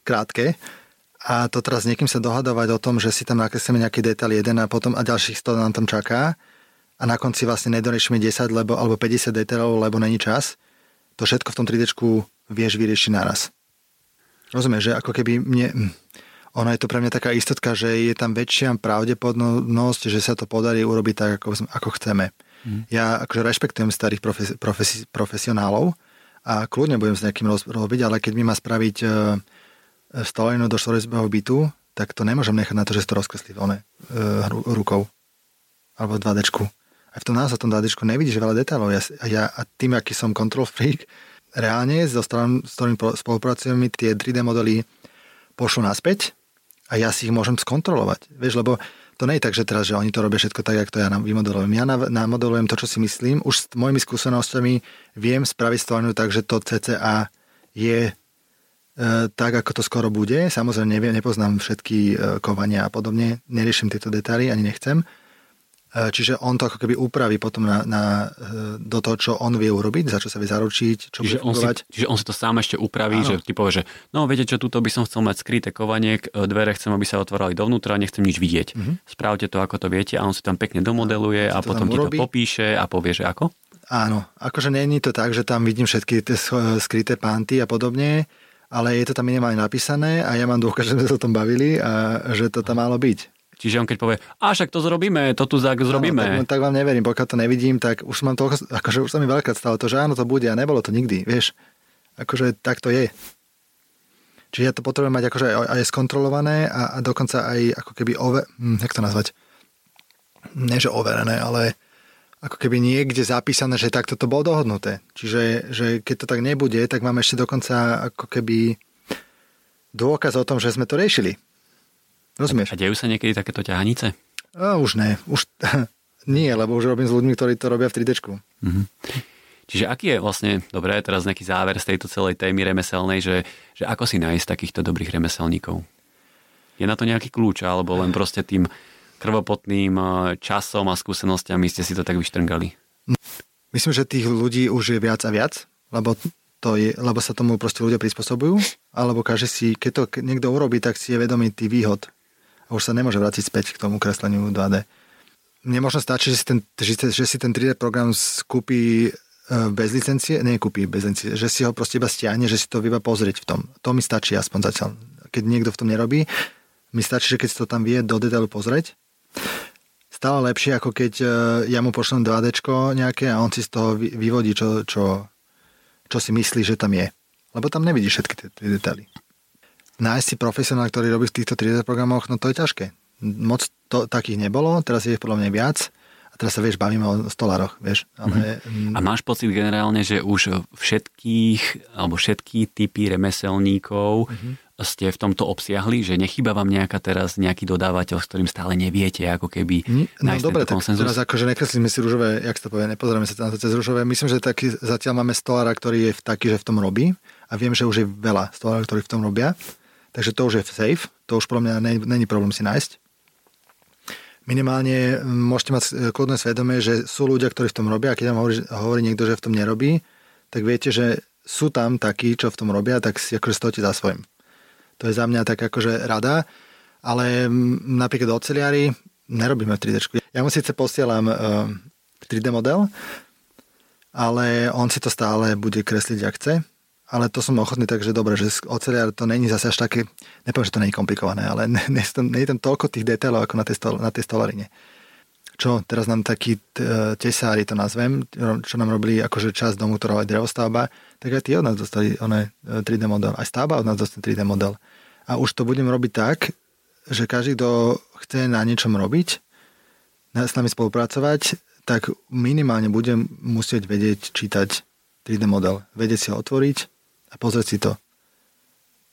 krátke. A to teraz niekým sa dohadovať o tom, že si tam nakreslíme nejaký detail jeden a potom a ďalších 100 nám tam čaká a na konci vlastne nedoriešime 10 lebo, alebo 50 detailov, lebo není čas, to všetko v tom 3D vieš vyriešiť naraz. Rozumieš, že ako keby mne... Hm, ono je to pre mňa taká istotka, že je tam väčšia pravdepodobnosť, že sa to podarí urobiť tak, ako, ako chceme. Mm. Ja akože rešpektujem starých profes, profes, profesionálov a kľudne budem s nejakým robiť, ale keď mi má spraviť uh, stolenú do štvorezbého bytu, tak to nemôžem nechať na to, že to rozkreslí uh, rukou. Alebo 2D. Aj v tom nás, tom 2D nevidíš veľa detailov. Ja, ja, a tým, aký som control freak, reálne so stranom, s ktorým spolupracujem, tie 3D modely pošlo naspäť a ja si ich môžem skontrolovať. Vieš, lebo to nie je tak, že teraz, že oni to robia všetko tak, ako to ja vymodelujem. Ja namodelujem to, čo si myslím. Už s mojimi skúsenosťami viem spraviť stvárnu tak, že to CCA je E, tak, ako to skoro bude. Samozrejme, neviem, nepoznám všetky e, kovania a podobne, neriešim tieto detaily, ani nechcem. E, čiže on to ako keby upraví potom na, na, do toho, čo on vie urobiť, za čo sa vie zaručiť, čo čiže, on si, čiže on si to sám ešte upraví, Áno. že ti povie, že no viete čo, tuto by som chcel mať skryté kovanie, dvere chcem, aby sa otvorili dovnútra, nechcem nič vidieť. Mm-hmm. Správte to, ako to viete a on si tam pekne domodeluje a potom ti to popíše a povie, že ako? Áno, akože není to tak, že tam vidím všetky tie skryté panty a podobne, ale je to tam minimálne napísané a ja mám dôkaz, že sme sa o tom bavili a že to tam malo byť. Čiže on keď povie, a však to zrobíme, to tu zák zrobíme. Áno, tak, tak, vám neverím, pokiaľ to nevidím, tak už mám toľko, akože už sa mi veľká stalo to, že áno, to bude a nebolo to nikdy, vieš. Akože tak to je. Čiže ja to potrebujem mať akože aj skontrolované a, a dokonca aj ako keby ove, hm, jak to nazvať? Ne, že overené, ale ako keby niekde zapísané, že takto to bolo dohodnuté. Čiže že keď to tak nebude, tak máme ešte dokonca ako keby dôkaz o tom, že sme to riešili. Rozumieš? A dejú sa niekedy takéto ťahanice? A už ne. Už nie, lebo už robím s ľuďmi, ktorí to robia v 3D. Mm-hmm. Čiže aký je vlastne, dobré, teraz nejaký záver z tejto celej témy remeselnej, že, že ako si nájsť takýchto dobrých remeselníkov? Je na to nejaký kľúč, alebo len proste tým krvopotným eh, časom a skúsenosťami ste si to tak vyštrngali? Myslím, že tých ľudí už je viac a viac, lebo, to je, lebo sa tomu proste ľudia prispôsobujú, alebo každý si, keď to niekto urobí, tak si je vedomý tých výhod a už sa nemôže vrátiť späť k tomu kresleniu 2D. Mne možno stačí, že si ten, že si ten 3D program skúpi eh, bez licencie, nie kúpi bez licencie, že si ho proste iba stiahne, že si to iba pozrieť v tom. To mi stačí aspoň zatiaľ. Keď niekto v tom nerobí, mi stačí, že keď si to tam vie do detailu pozrieť, stále lepšie, ako keď e, ja mu pošlem 2D nejaké a on si z toho vyvodí, čo, čo, čo si myslí, že tam je. Lebo tam nevidí všetky tie detaily. Nájsť si profesionál, ktorý robí v týchto 3D programoch, no to je ťažké. Moc to, takých nebolo, teraz je ich podľa mňa viac. A teraz sa, vieš, bavíme o stolároch, vieš. Ale... Mm-hmm. A máš pocit generálne, že už všetkých, alebo všetky typy remeselníkov mm-hmm ste v tomto obsiahli, že nechýba vám nejaká teraz nejaký dodávateľ, s ktorým stále neviete, ako keby no, dobre, tak konsenzus? teraz akože nekreslíme si rúžové, jak to povie, nepozrieme sa na to cez rúžové. Myslím, že taký, zatiaľ máme stolára, ktorý je taký, že v tom robí a viem, že už je veľa stolárov, ktorí v tom robia. Takže to už je safe, to už pro mňa není problém si nájsť. Minimálne môžete mať kľudné svedomie, že sú ľudia, ktorí v tom robia a keď vám hovorí, hovorí niekto, že v tom nerobí, tak viete, že sú tam takí, čo v tom robia, tak si akože stojte za svojim. To je za mňa tak akože rada. Ale napríklad oceliari nerobíme 3D. Ja mu síce posielam uh, e, 3D model, ale on si to stále bude kresliť, ak chce. Ale to som ochotný, takže dobre, že oceliar to není zase až také, nepoviem, že to není komplikované, ale nie je tam toľko tých detailov ako na tej, stol, na tej stolarine. Čo teraz nám takí tesári to nazvem, čo nám robili akože čas domu, ktorá je drevostavba, tak aj tí od nás dostali one 3D model. Aj stavba od nás dostali 3D model. A už to budem robiť tak, že každý, kto chce na niečom robiť, s nami spolupracovať, tak minimálne budem musieť vedieť čítať 3D model, vedieť si ho otvoriť a pozrieť si to.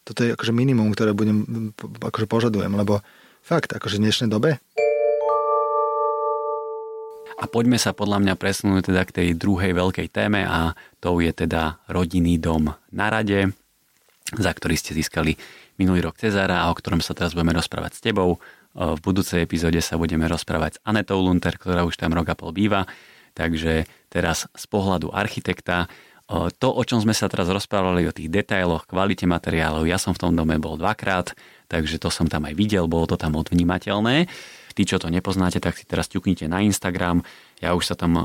Toto je akože minimum, ktoré budem, akože požadujem, lebo fakt, akože v dnešnej dobe. A poďme sa podľa mňa presunúť teda k tej druhej veľkej téme a to je teda rodinný dom na rade, za ktorý ste získali minulý rok Cezára a o ktorom sa teraz budeme rozprávať s tebou. V budúcej epizóde sa budeme rozprávať s Anetou Lunter, ktorá už tam rok a pol býva. Takže teraz z pohľadu architekta, to, o čom sme sa teraz rozprávali, o tých detailoch, kvalite materiálov, ja som v tom dome bol dvakrát, takže to som tam aj videl, bolo to tam odvnímateľné. Tí, čo to nepoznáte, tak si teraz ťuknite na Instagram. Ja už sa tam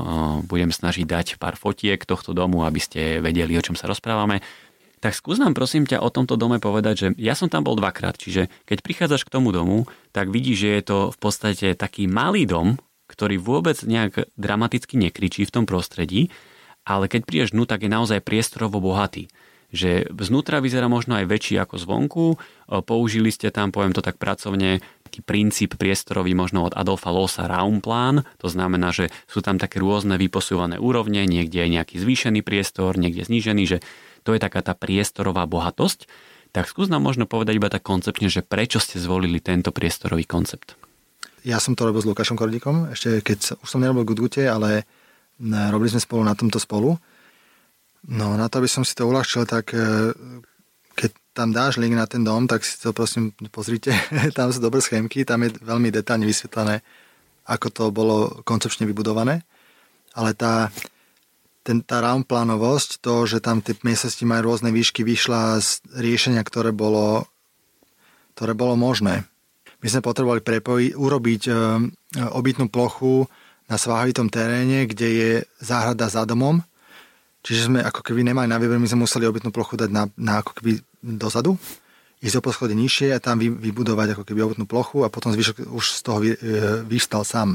budem snažiť dať pár fotiek tohto domu, aby ste vedeli, o čom sa rozprávame. Tak skús nám prosím ťa o tomto dome povedať, že ja som tam bol dvakrát, čiže keď prichádzaš k tomu domu, tak vidíš, že je to v podstate taký malý dom, ktorý vôbec nejak dramaticky nekričí v tom prostredí, ale keď prídeš dnu, tak je naozaj priestorovo bohatý že znútra vyzerá možno aj väčší ako zvonku. Použili ste tam, poviem to tak pracovne, taký princíp priestorový možno od Adolfa Losa Raumplán. To znamená, že sú tam také rôzne vyposúvané úrovne, niekde je nejaký zvýšený priestor, niekde znížený, že to je taká tá priestorová bohatosť. Tak skús nám možno povedať iba tak konceptne, že prečo ste zvolili tento priestorový koncept. Ja som to robil s Lukášom Kordikom, ešte keď už som nerobil Gudgute, ale robili sme spolu na tomto spolu. No na to, aby som si to uľahčil, tak e, keď tam dáš link na ten dom, tak si to prosím pozrite, tam sú dobré schémky, tam je veľmi detálne vysvetlené, ako to bolo koncepčne vybudované. Ale tá, ten, tá round plánovosť, to, že tam tie miestnosti majú rôzne výšky, vyšla z riešenia, ktoré bolo, ktoré bolo možné. My sme potrebovali prepojiť, urobiť e, obytnú plochu na sváhovitom teréne, kde je záhrada za domom. Čiže sme ako keby nemali na výber, my sme museli obytnú plochu dať na, na ako keby dozadu, ísť o poschode nižšie a tam vy, vybudovať ako keby obytnú plochu a potom zvyšok už z toho vy, e, vyvstal sám.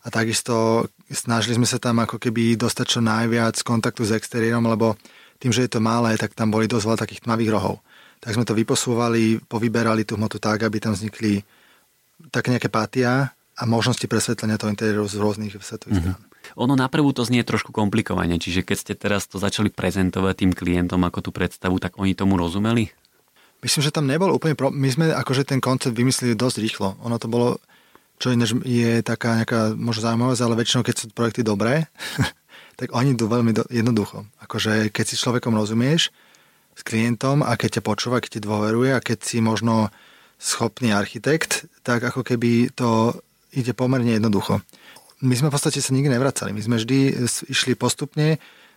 A takisto snažili sme sa tam ako keby dostať čo najviac kontaktu s exteriérom, lebo tým, že je to malé, tak tam boli dosť veľa takých tmavých rohov. Tak sme to vyposúvali, povyberali tú hmotu tak, aby tam vznikli také nejaké pátia a možnosti presvetlenia toho interiéru z rôznych svetových mm-hmm. strán. Ono naprvu to znie trošku komplikovane, čiže keď ste teraz to začali prezentovať tým klientom ako tú predstavu, tak oni tomu rozumeli? Myslím, že tam nebol úplne... Pro... My sme akože ten koncept vymysleli dosť rýchlo. Ono to bolo čo inéž je taká nejaká možno zaujímavosť, ale väčšinou, keď sú projekty dobré, tak oni idú veľmi do, jednoducho. Akože keď si človekom rozumieš, s klientom a keď ťa počúva, keď ti dôveruje a keď si možno schopný architekt, tak ako keby to ide pomerne jednoducho. My sme v podstate sa nikdy nevracali. My sme vždy išli postupne.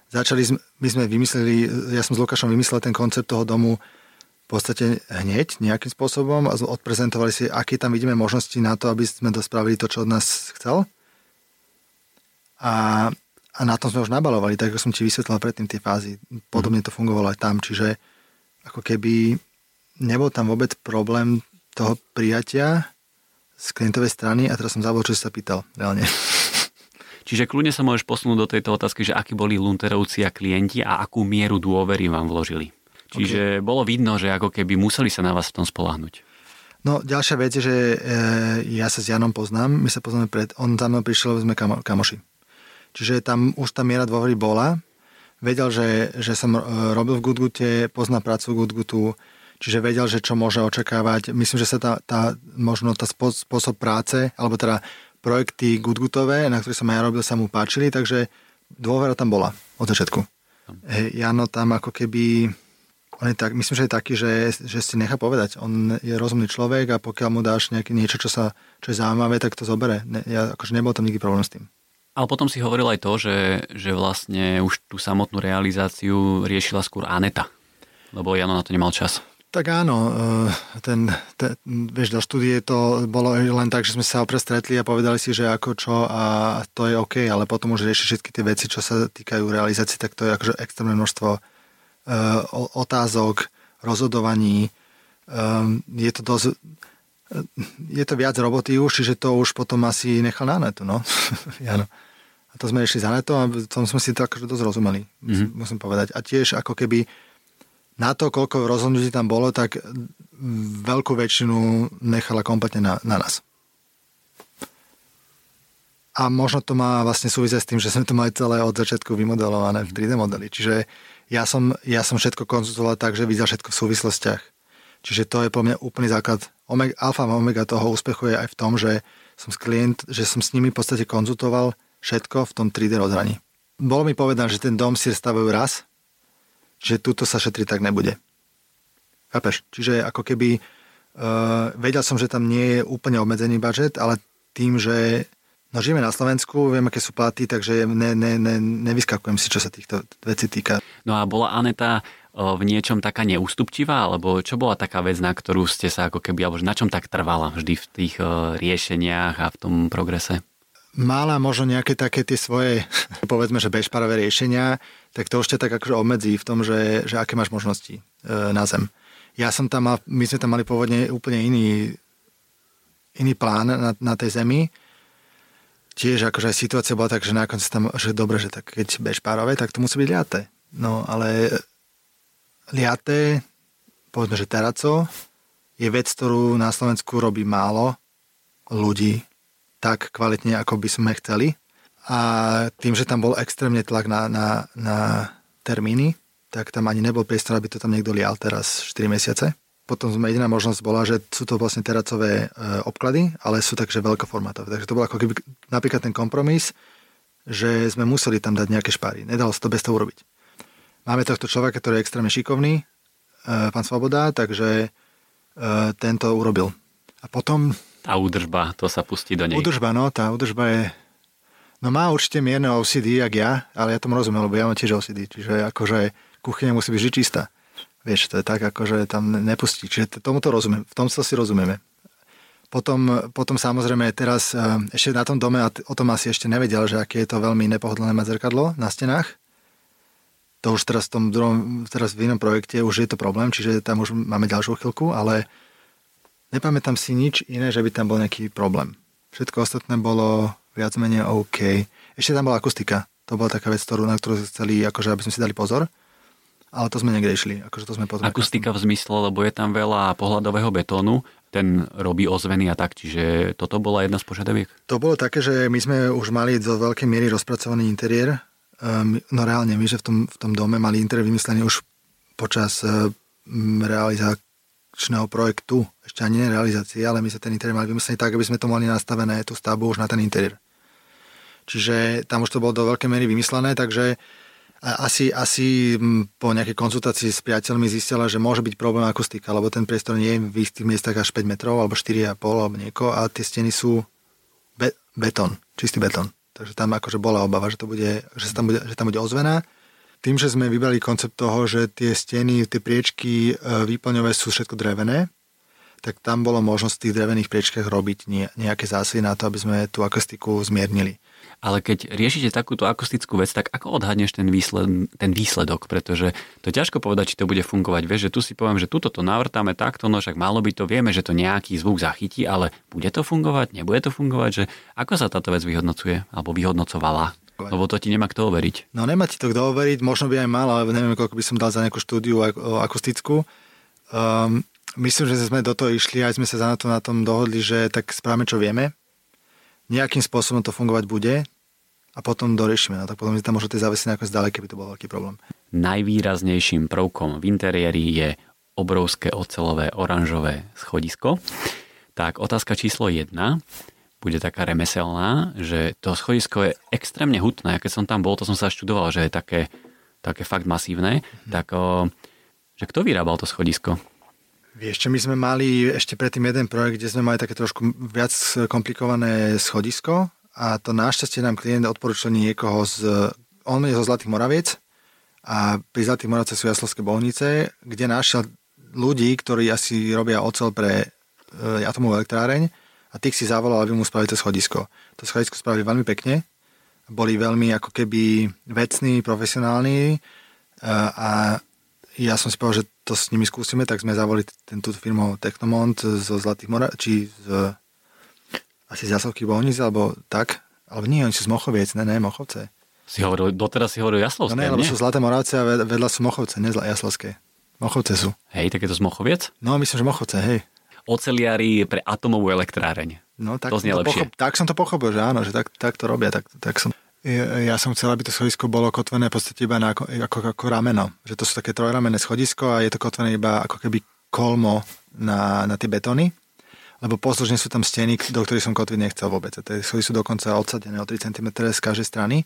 Začali sme, my sme vymysleli, ja som s Lukášom vymyslel ten koncept toho domu v podstate hneď nejakým spôsobom a odprezentovali si, aké tam vidíme možnosti na to, aby sme dospravili to, čo od nás chcel. A, a na tom sme už nabalovali, tak ako som ti vysvetlil predtým tie fázy. Podobne to fungovalo aj tam, čiže ako keby nebol tam vôbec problém toho prijatia z klientovej strany a teraz som zabudol, čo si sa pýtal reálne. Čiže kľudne sa môžeš posunúť do tejto otázky, že akí boli Lunterovci a klienti a akú mieru dôvery vám vložili. Čiže okay. bolo vidno, že ako keby museli sa na vás v tom spolahnuť. No, ďalšia vec je, že e, ja sa s Janom poznám, my sa poznáme pred, on za mnou prišiel, sme kamo, kamoši. Čiže tam už tá miera dôvery bola. Vedel, že, že som e, robil v Gudgute, pozná prácu Gudgutu, čiže vedel, že čo môže očakávať. Myslím, že sa tá, tá možno tá spôsob práce, alebo teda projekty Gudgutové, na ktorých som ja robil, sa mu páčili, takže dôvera tam bola od začiatku. Jano tam ako keby on je tak, myslím, že je taký, že, že si nechá povedať. On je rozumný človek a pokiaľ mu dáš nejaké niečo, čo, sa, čo je zaujímavé, tak to zobere. Ne, ja, akože nebol tam nikdy problém s tým. Ale potom si hovoril aj to, že, že vlastne už tú samotnú realizáciu riešila skôr Aneta. Lebo Jano na to nemal čas. Tak áno, eh, ten, ten, vieš, do štúdie to bolo len tak, že sme sa prestretli a povedali si, že ako čo a to je OK, ale potom už rieši všetky tie veci, čo sa týkajú realizácie, tak to je akože extrémne množstvo otázok, rozhodovaní. Um, je to dosť, je to viac roboty už, čiže to už potom asi nechal na netu, no. Jano. A to sme išli za neto a tom sme si to akože dosť rozumeli, mm-hmm. musím povedať. A tiež ako keby na to, koľko rozhodnutí tam bolo, tak veľkú väčšinu nechala kompletne na, na nás. A možno to má vlastne súvisieť s tým, že sme to mali celé od začiatku vymodelované v 3D modeli. Čiže ja som, ja som všetko konzultoval tak, že videl všetko v súvislostiach. Čiže to je po mňa úplný základ. Omega, alfa a omega toho úspechu je aj v tom, že som, s klient, že som s nimi v podstate konzultoval všetko v tom 3D rozhraní. Bolo mi povedané, že ten dom si stavujú raz, že túto sa šetriť tak nebude. Chápeš? Čiže ako keby uh, vedel som, že tam nie je úplne obmedzený budget, ale tým, že no, žijeme na Slovensku, viem, aké sú platy, takže ne, ne, ne, nevyskakujem si, čo sa týchto vecí týka. No a bola Aneta v niečom taká neústupčivá, alebo čo bola taká vec, na ktorú ste sa ako keby, alebo na čom tak trvala vždy v tých riešeniach a v tom progrese? Mala možno nejaké také tie svoje, povedzme, že bežparové riešenia, tak to už ťa tak akože obmedzí v tom, že, že aké máš možnosti e, na zem. Ja som tam mal, my sme tam mali pôvodne úplne iný, iný plán na, na tej zemi. Tiež akože aj situácia bola tak, že na konci tam, že dobre, že tak keď bežpárové, tak to musí byť liaté. No ale liaté, povedzme, že teraco, je vec, ktorú na Slovensku robí málo ľudí tak kvalitne, ako by sme chceli. A tým, že tam bol extrémne tlak na, na, na termíny, tak tam ani nebol priestor, aby to tam niekto lial teraz 4 mesiace. Potom sme jediná možnosť bola, že sú to vlastne teracové e, obklady, ale sú takže veľkoformátové. Takže to bol ako keby napríklad ten kompromis, že sme museli tam dať nejaké špáry. Nedalo sa to bez toho urobiť. Máme tohto človeka, ktorý je extrémne šikovný, e, pán Svoboda, takže e, tento urobil. A potom... Tá údržba, to sa pustí do nej. Údržba, no, tá údržba je... No má určite mierne OCD, jak ja, ale ja tomu rozumiem, lebo ja mám tiež OCD, čiže akože kuchyňa musí byť vždy čistá. Vieš, to je tak, akože tam nepustí. Čiže tomu to rozumiem, v tom sa si rozumieme. Potom, potom samozrejme teraz e, ešte na tom dome, o tom asi ešte nevedel, že aké je to veľmi nepohodlné mať zrkadlo na stenách to už teraz v tom druhom, teraz v inom projekte už je to problém, čiže tam už máme ďalšiu chvíľku, ale nepamätám si nič iné, že by tam bol nejaký problém. Všetko ostatné bolo viac menej OK. Ešte tam bola akustika. To bola taká vec, ktorú, na ktorú chceli, akože aby sme si dali pozor. Ale to sme niekde išli. Akože to sme potom Akustika v zmysle, lebo je tam veľa pohľadového betónu, ten robí ozveny a tak, čiže toto bola jedna z požiadaviek? To bolo také, že my sme už mali do veľkej miery rozpracovaný interiér, Ehm, no reálne, my, že v tom, v tom dome mali interiér vymyslený už počas ehm, realizačného projektu, ešte ani realizácie, ale my sa ten interiér mali vymyslený tak, aby sme to mali nastavené, tú stavbu už na ten interiér. Čiže tam už to bolo do veľkej miery vymyslené, takže asi, asi po nejakej konzultácii s priateľmi zistila, že môže byť problém akustika, lebo ten priestor nie je v istých miestach až 5 metrov, alebo 4,5, alebo nieko, a tie steny sú be- betón, čistý betón. Takže tam akože bola obava, že, to bude, že, sa tam bude, že tam bude ozvená. Tým, že sme vybrali koncept toho, že tie steny, tie priečky e, výplňové sú všetko drevené, tak tam bolo možnosť v tých drevených priečkách robiť nejaké zásahy na to, aby sme tú akustiku zmiernili. Ale keď riešite takúto akustickú vec, tak ako odhadneš ten, výsled, ten výsledok? Pretože to ťažko povedať, či to bude fungovať. Vieš, že tu si poviem, že tuto to navrtáme takto, no však malo by to, vieme, že to nejaký zvuk zachytí, ale bude to fungovať, nebude to fungovať, že ako sa táto vec vyhodnocuje alebo vyhodnocovala? Lebo to ti nemá kto overiť. No nemá ti to kto overiť, možno by aj mal, ale neviem, koľko by som dal za nejakú štúdiu akustickú. Um, myslím, že sme do toho išli, aj sme sa na to na tom dohodli, že tak správame, čo vieme nejakým spôsobom to fungovať bude a potom doriešime. No tak potom tam možno tie závesy nejako keby to bol veľký problém. Najvýraznejším prvkom v interiéri je obrovské ocelové oranžové schodisko. Tak otázka číslo jedna bude taká remeselná, že to schodisko je extrémne hutné. Keď som tam bol, to som sa študoval, že je také, také fakt masívne. Mm-hmm. Tak o, že kto vyrábal to schodisko? Vieš čo, my sme mali ešte predtým jeden projekt, kde sme mali také trošku viac komplikované schodisko a to našťastie nám klient odporučil niekoho z... On je zo Zlatých Moraviec a pri Zlatých Moravce sú Jaslovské bolnice, kde našiel ľudí, ktorí asi robia ocel pre e, atomovú elektráreň a tých si zavolal, aby mu spravili to schodisko. To schodisko spravili veľmi pekne, boli veľmi ako keby vecní, profesionálni e, a ja som si povedal, že to s nimi skúsime, tak sme zavolili tento firmu Technomont zo Zlatých mora, či z, asi z Jaslovky Bohnic, alebo tak. Ale nie, oni sú z Mochoviec, ne, ne, Mochovce. Si hovoril, doteraz si hovoril Jaslovské, No ne, lebo sú Zlaté Moravce a vedľa sú Mochovce, ne Jaslovské. Mochovce sú. Hej, tak je to z Mochoviec? No, myslím, že Mochovce, hej. Oceliari pre atomovú elektráreň. No, tak, to znie to lepšie. pochop, tak som to pochopil, že áno, že tak, tak to robia. Tak, tak som, ja, som chcel, aby to schodisko bolo kotvené v podstate iba na, ako, ako, ako rameno. Že to sú také trojramenné schodisko a je to kotvené iba ako keby kolmo na, na tie betóny. Lebo poslužne sú tam steny, do ktorých som kotviť nechcel vôbec. A tie schody sú dokonca odsadené o 3 cm z každej strany.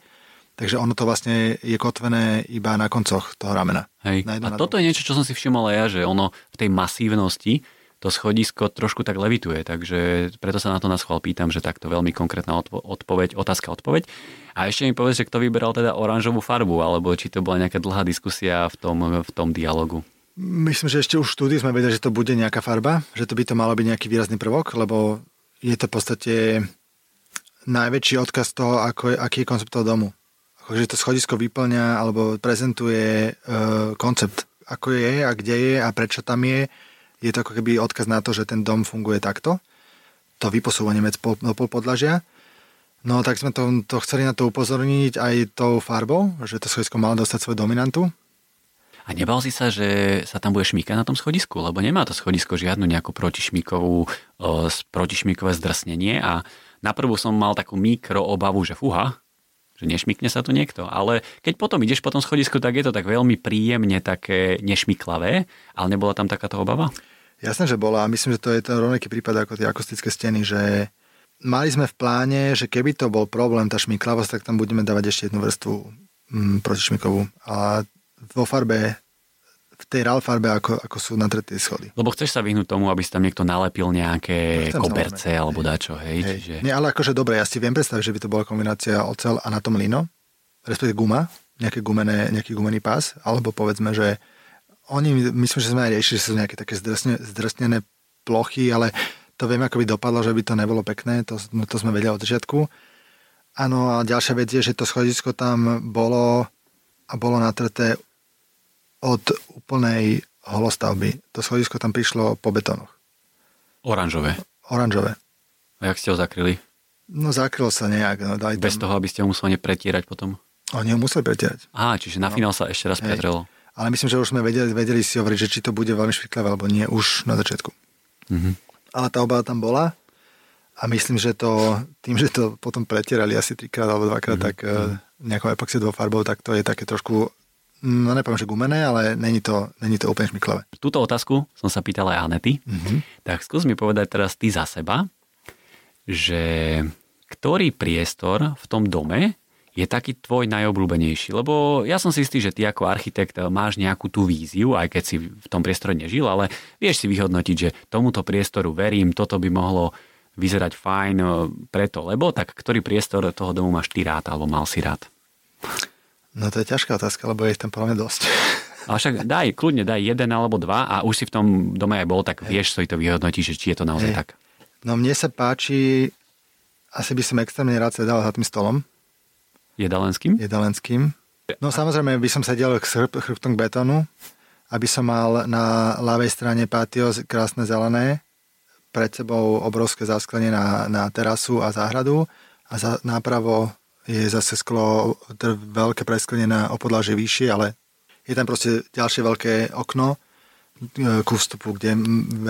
Takže ono to vlastne je kotvené iba na koncoch toho ramena. Hej. A toto je niečo, čo som si všimol aj ja, že ono v tej masívnosti to schodisko trošku tak levituje, takže preto sa na to na schvál pýtam, že takto veľmi konkrétna odpo- odpoveď, otázka, odpoveď. A ešte mi povedz, že kto vyberal teda oranžovú farbu, alebo či to bola nejaká dlhá diskusia v tom, v tom dialogu. Myslím, že ešte už v štúdii sme vedeli, že to bude nejaká farba, že to by to malo byť nejaký výrazný prvok, lebo je to v podstate najväčší odkaz toho, ako je, aký je koncept toho domu. Že to schodisko vyplňa alebo prezentuje e, koncept, ako je a kde je a prečo tam je. Je to ako keby odkaz na to, že ten dom funguje takto. To vyposúvanie med pol, pol podlažia. No tak sme to, to chceli na to upozorniť aj tou farbou, že to schodisko malo dostať svoju dominantu. A nebal si sa, že sa tam bude šmíkať na tom schodisku? Lebo nemá to schodisko žiadnu nejakú protišmíkovú, uh, protišmíkové zdrsnenie a naprvu som mal takú mikro obavu, že fúha, že nešmikne sa tu niekto. Ale keď potom ideš po tom schodisku, tak je to tak veľmi príjemne také nešmiklavé, ale nebola tam takáto obava? Jasné, že bola. Myslím, že to je ten rovnaký prípad ako tie akustické steny, že mali sme v pláne, že keby to bol problém, tá šmiklavosť, tak tam budeme dávať ešte jednu vrstvu mm, protišmikovú. A vo farbe, v tej RAL farbe, ako, ako sú natreté schody. Lebo chceš sa vyhnúť tomu, aby si tam niekto nalepil nejaké Chcem, koberce samozrejme. alebo dačo, hej? Hej. Čiže... Nie, ale akože dobre, ja si viem predstaviť, že by to bola kombinácia ocel a na tom lino, respektíve guma, nejaké gumené, nejaký gumený pás, alebo povedzme, že oni, myslím, že sme aj riešili, že sú nejaké také zdrsne, zdrsnené plochy, ale to vieme, ako by dopadlo, že by to nebolo pekné, to, to sme vedeli od začiatku. Áno, a ďalšia vec je, že to schodisko tam bolo a bolo natreté od úplnej holostavby. To schodisko tam prišlo po betónoch. Oranžové. Oranžové. A jak ste ho zakryli? No zakrylo sa nejak. No, Bez tam, toho, aby ste ho museli pretierať potom? Oni ho museli pretierať. Á, čiže na finál sa ešte raz No. Hej. Ale myslím, že už sme vedeli, vedeli si hovoriť, že či to bude veľmi šviklavé, alebo nie, už na začiatku. Mhm. Ale tá obava tam bola a myslím, že to, tým, že to potom pretierali asi trikrát alebo dvakrát, Mhm. tak uh, nejakou epoxidovou farbou, tak to je také trošku, no nepoviem, že gumené, ale není to, není to úplne šmiklavé. Túto otázku som sa pýtal aj Anety. Mhm. Tak skús mi povedať teraz ty za seba, že ktorý priestor v tom dome je taký tvoj najobľúbenejší? Lebo ja som si istý, že ty ako architekt máš nejakú tú víziu, aj keď si v tom priestore nežil, ale vieš si vyhodnotiť, že tomuto priestoru verím, toto by mohlo vyzerať fajn e, preto, lebo tak ktorý priestor toho domu máš ty rád alebo mal si rád? No to je ťažká otázka, lebo je tam podľa mňa dosť. Ale však daj, kľudne daj jeden alebo dva a už si v tom dome aj bol, tak vieš si to vyhodnotiť, že či je to naozaj Hej. tak. No mne sa páči, asi by som extrémne rád sedel za tým stolom, Jedalenským? jedalenským. No samozrejme by som sedel k chrb, chrbtom k betónu, aby som mal na ľavej strane patio krásne zelené, pred sebou obrovské zasklenie na, na terasu a záhradu a za, napravo je zase sklo, teda veľké presklenie na opodlažie vyššie, ale je tam proste ďalšie veľké okno e, ku vstupu, kde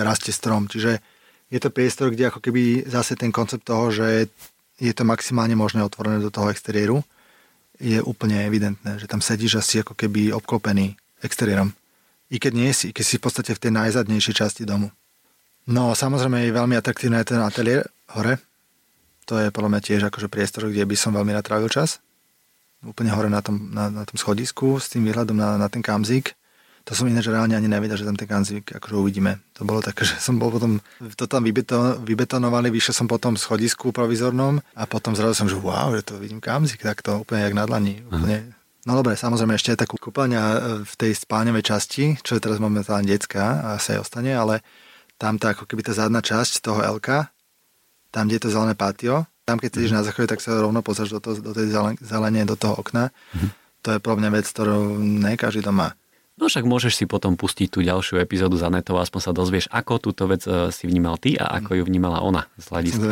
rastie strom. Čiže je to priestor, kde ako keby zase ten koncept toho, že je to maximálne možné otvorené do toho exteriéru, je úplne evidentné, že tam sedíš asi ako keby obklopený exteriérom. I keď nie si, keď si v podstate v tej najzadnejšej časti domu. No samozrejme je veľmi atraktívny aj ten ateliér hore. To je podľa mňa tiež akože priestor, kde by som veľmi rád trávil čas. Úplne hore na tom, na, na tom schodisku s tým výhľadom na, na ten kamzík. To som ináč reálne ani nevedel, že tam ten kamzík akože uvidíme. To bolo také, že som bol potom, to tam vybeto, vybetonovali, vyšiel som po tom schodisku provizornom a potom zrazu som, že wow, že to vidím kamzík, tak to úplne jak na dlani. Úplne. No dobre, samozrejme ešte je takú kúpeľňa e, v tej spálňovej časti, čo je teraz momentálne detská a sa aj ostane, ale tam tá ako keby tá zadná časť toho LK, tam, kde je to zelené patio, tam keď sedíš na záchode, tak sa rovno pozrieš do, toho, do tej zelen- zelenie, do toho okna. To je pro mňa vec, ktorú ne každý dom má. No však môžeš si potom pustiť tú ďalšiu epizódu za netou, aspoň sa dozvieš, ako túto vec e, si vnímal ty a ako ju vnímala ona z hľadiska,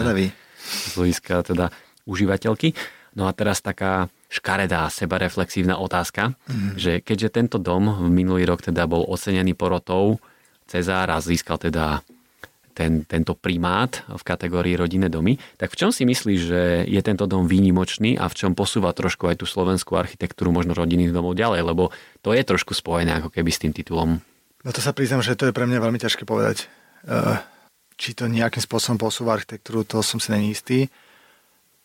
z hľadiska teda užívateľky. No a teraz taká škaredá sebareflexívna otázka, mm. že keďže tento dom v minulý rok teda bol ocenený porotou Cezár a získal teda ten, tento primát v kategórii rodinné domy, tak v čom si myslíš, že je tento dom výnimočný a v čom posúva trošku aj tú slovenskú architektúru možno rodinných domov ďalej, lebo to je trošku spojené ako keby s tým titulom. No to sa priznám, že to je pre mňa veľmi ťažké povedať. Uh, či to nejakým spôsobom posúva architektúru, to som si není istý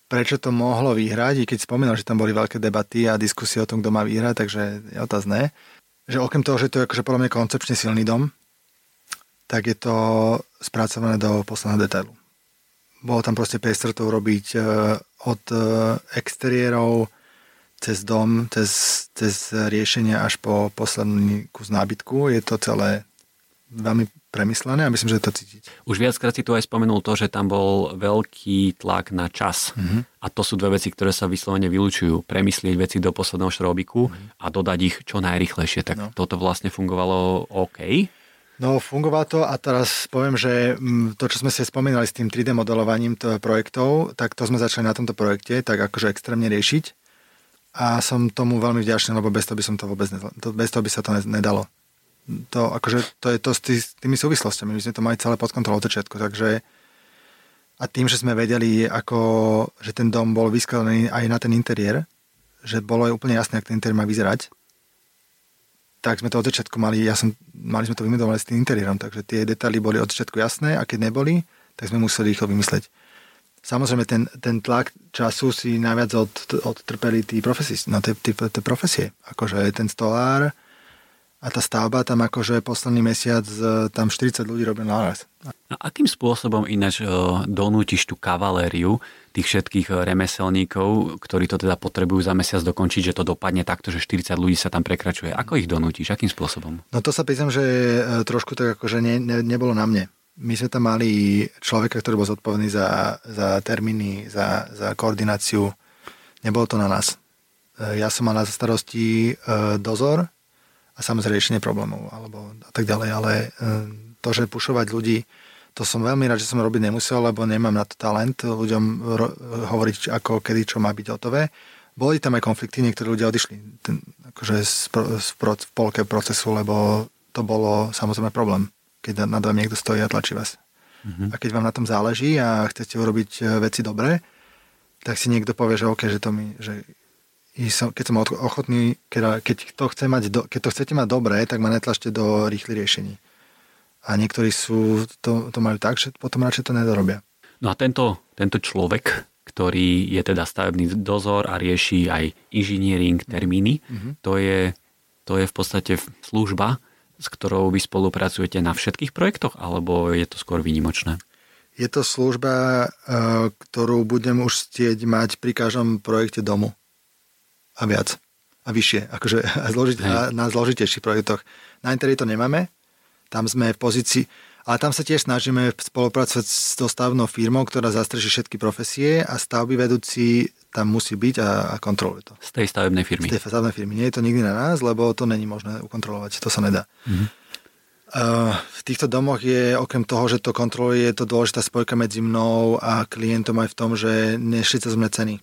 prečo to mohlo vyhrať, i keď spomínal, že tam boli veľké debaty a diskusie o tom, kto má vyhrať, takže je otázne. Že okrem toho, že to je akože podľa mňa koncepčne silný dom, tak je to spracované do posledného detailu. Bolo tam proste priestor to urobiť e, od e, exteriérov cez dom, cez, cez riešenia až po posledný kus nábytku. Je to celé veľmi premyslené a myslím, že to cítiť. Už viackrát si tu aj spomenul to, že tam bol veľký tlak na čas. Mm-hmm. A to sú dve veci, ktoré sa vyslovene vylúčujú. Premyslieť veci do posledného šrobiku mm-hmm. a dodať ich čo najrychlejšie. Tak no. toto vlastne fungovalo OK? No, fungovalo to a teraz poviem, že mm, to, čo sme si spomínali s tým 3D modelovaním projektov, tak to sme začali na tomto projekte tak akože extrémne riešiť. A som tomu veľmi vďačný, lebo bez toho by som to vôbec nedalo, bez toho by sa to nedalo to, akože, to je to s, tý, s tými súvislostiami. My sme to mali celé pod kontrolou začiatku, takže a tým, že sme vedeli, ako, že ten dom bol vyskladaný aj na ten interiér, že bolo aj úplne jasné, ako ten interiér má vyzerať, tak sme to od začiatku mali, ja som, mali sme to vymedovali s tým interiérom, takže tie detaily boli od začiatku jasné a keď neboli, tak sme museli rýchlo vymysleť. Samozrejme, ten, ten tlak času si najviac od, odtrpeli tí profesie, no, tie, tie, tie profesie. Akože ten stolár, a tá stavba tam akože posledný mesiac e, tam 40 ľudí robil naraz. A akým spôsobom ináč e, donútiš tú kavalériu tých všetkých e, remeselníkov, ktorí to teda potrebujú za mesiac dokončiť, že to dopadne takto, že 40 ľudí sa tam prekračuje. Ako ich donútiš? Akým spôsobom? No to sa pýtam, že trošku tak akože ne, ne, nebolo na mne. My sme tam mali človeka, ktorý bol zodpovedný za, za termíny, za, za koordináciu. Nebolo to na nás. Ja som mal na starosti dozor, a samozrejme riešenie problémov alebo a tak ďalej, ale e, to, že pušovať ľudí, to som veľmi rád, že som robiť nemusel, lebo nemám na to talent ľuďom ro- hovoriť, ako, kedy, čo má byť hotové. Boli tam aj konflikty, niektorí ľudia odišli ten, akože z, z, v polke procesu, lebo to bolo samozrejme problém, keď nad vami niekto stojí a tlačí vás. Mm-hmm. A keď vám na tom záleží a chcete urobiť e, veci dobre, tak si niekto povie, že OK, že to mi, že som, keď som ochotný, keď, keď, to chce mať do, keď to chcete mať dobré, tak ma netlačte do rýchlych riešení. A niektorí sú, to, to majú tak, že potom radšej to nedorobia. No a tento, tento človek, ktorý je teda stavebný dozor a rieši aj inžiniering, termíny, mm-hmm. to, je, to je v podstate služba, s ktorou vy spolupracujete na všetkých projektoch, alebo je to skôr výnimočné? Je to služba, eh, ktorú budem už stieť mať pri každom projekte domu a viac a vyššie, akože a zložit, a na zložitejších projektoch. Na Interi to nemáme, tam sme v pozícii, ale tam sa tiež snažíme spolupracovať s dostavnou firmou, ktorá zastreží všetky profesie a stavby vedúci tam musí byť a, a kontroluje to. Z tej stavebnej firmy. Z tej stavebnej firmy. Nie je to nikdy na nás, lebo to není možné ukontrolovať. To sa nedá. Mm-hmm. Uh, v týchto domoch je okrem toho, že to kontroluje, je to dôležitá spojka medzi mnou a klientom aj v tom, že nešli cez mňa ceny.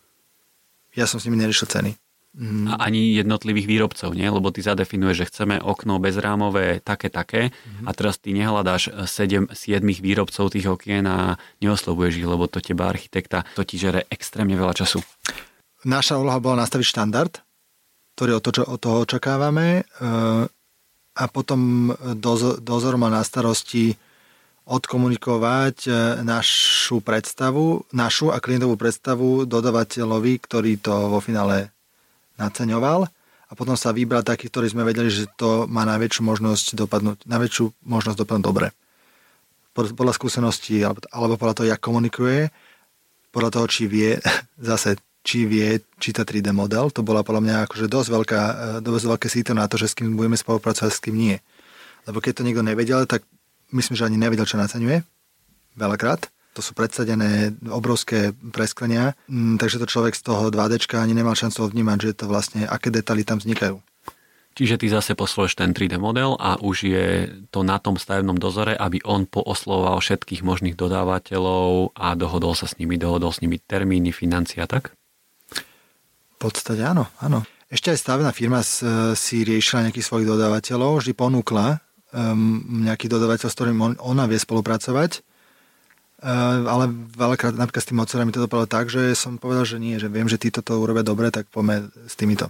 Ja som s nimi neriešil ceny. Mm. A ani jednotlivých výrobcov, nie? Lebo ty zadefinuješ, že chceme okno bezrámové také, také mm. a teraz ty nehľadáš 7, 7 výrobcov tých okien a neoslovuješ ich, lebo to teba architekta to ti žere extrémne veľa času. Naša úloha bola nastaviť štandard, ktorý od, to, od toho očakávame eh, a potom dozor, dozor má na starosti odkomunikovať eh, našu predstavu, našu a klientovú predstavu dodavateľovi, ktorý to vo finále naceňoval a potom sa vybral taký, ktorý sme vedeli, že to má najväčšiu možnosť dopadnúť, najväčšiu možnosť dopadnúť dobre. Podľa skúseností, alebo, alebo podľa toho, jak komunikuje, podľa toho, či vie, zase, či vie čítať 3D model, to bola podľa mňa akože dosť, veľká, e, dosť veľké síto na to, že s kým budeme spolupracovať, s kým nie. Lebo keď to niekto nevedel, tak myslím, že ani nevedel, čo naceňuje. Veľakrát. To sú predsadené obrovské presklenia, mm, takže to človek z toho 2D ani nemal šancu vnímať, že to vlastne, aké detaily tam vznikajú. Čiže ty zase posluješ ten 3D model a už je to na tom stavebnom dozore, aby on poosloval všetkých možných dodávateľov a dohodol sa s nimi, dohodol s nimi termíny, financia, tak? V podstate áno, áno. Ešte aj stavebná firma si riešila nejakých svojich dodávateľov, vždy ponúkla um, nejaký dodávateľ, s ktorým on, ona vie spolupracovať. Uh, ale veľakrát napríklad s tým ocelami to dopadlo tak, že som povedal, že nie, že viem, že títo to urobia dobre, tak poďme s týmito.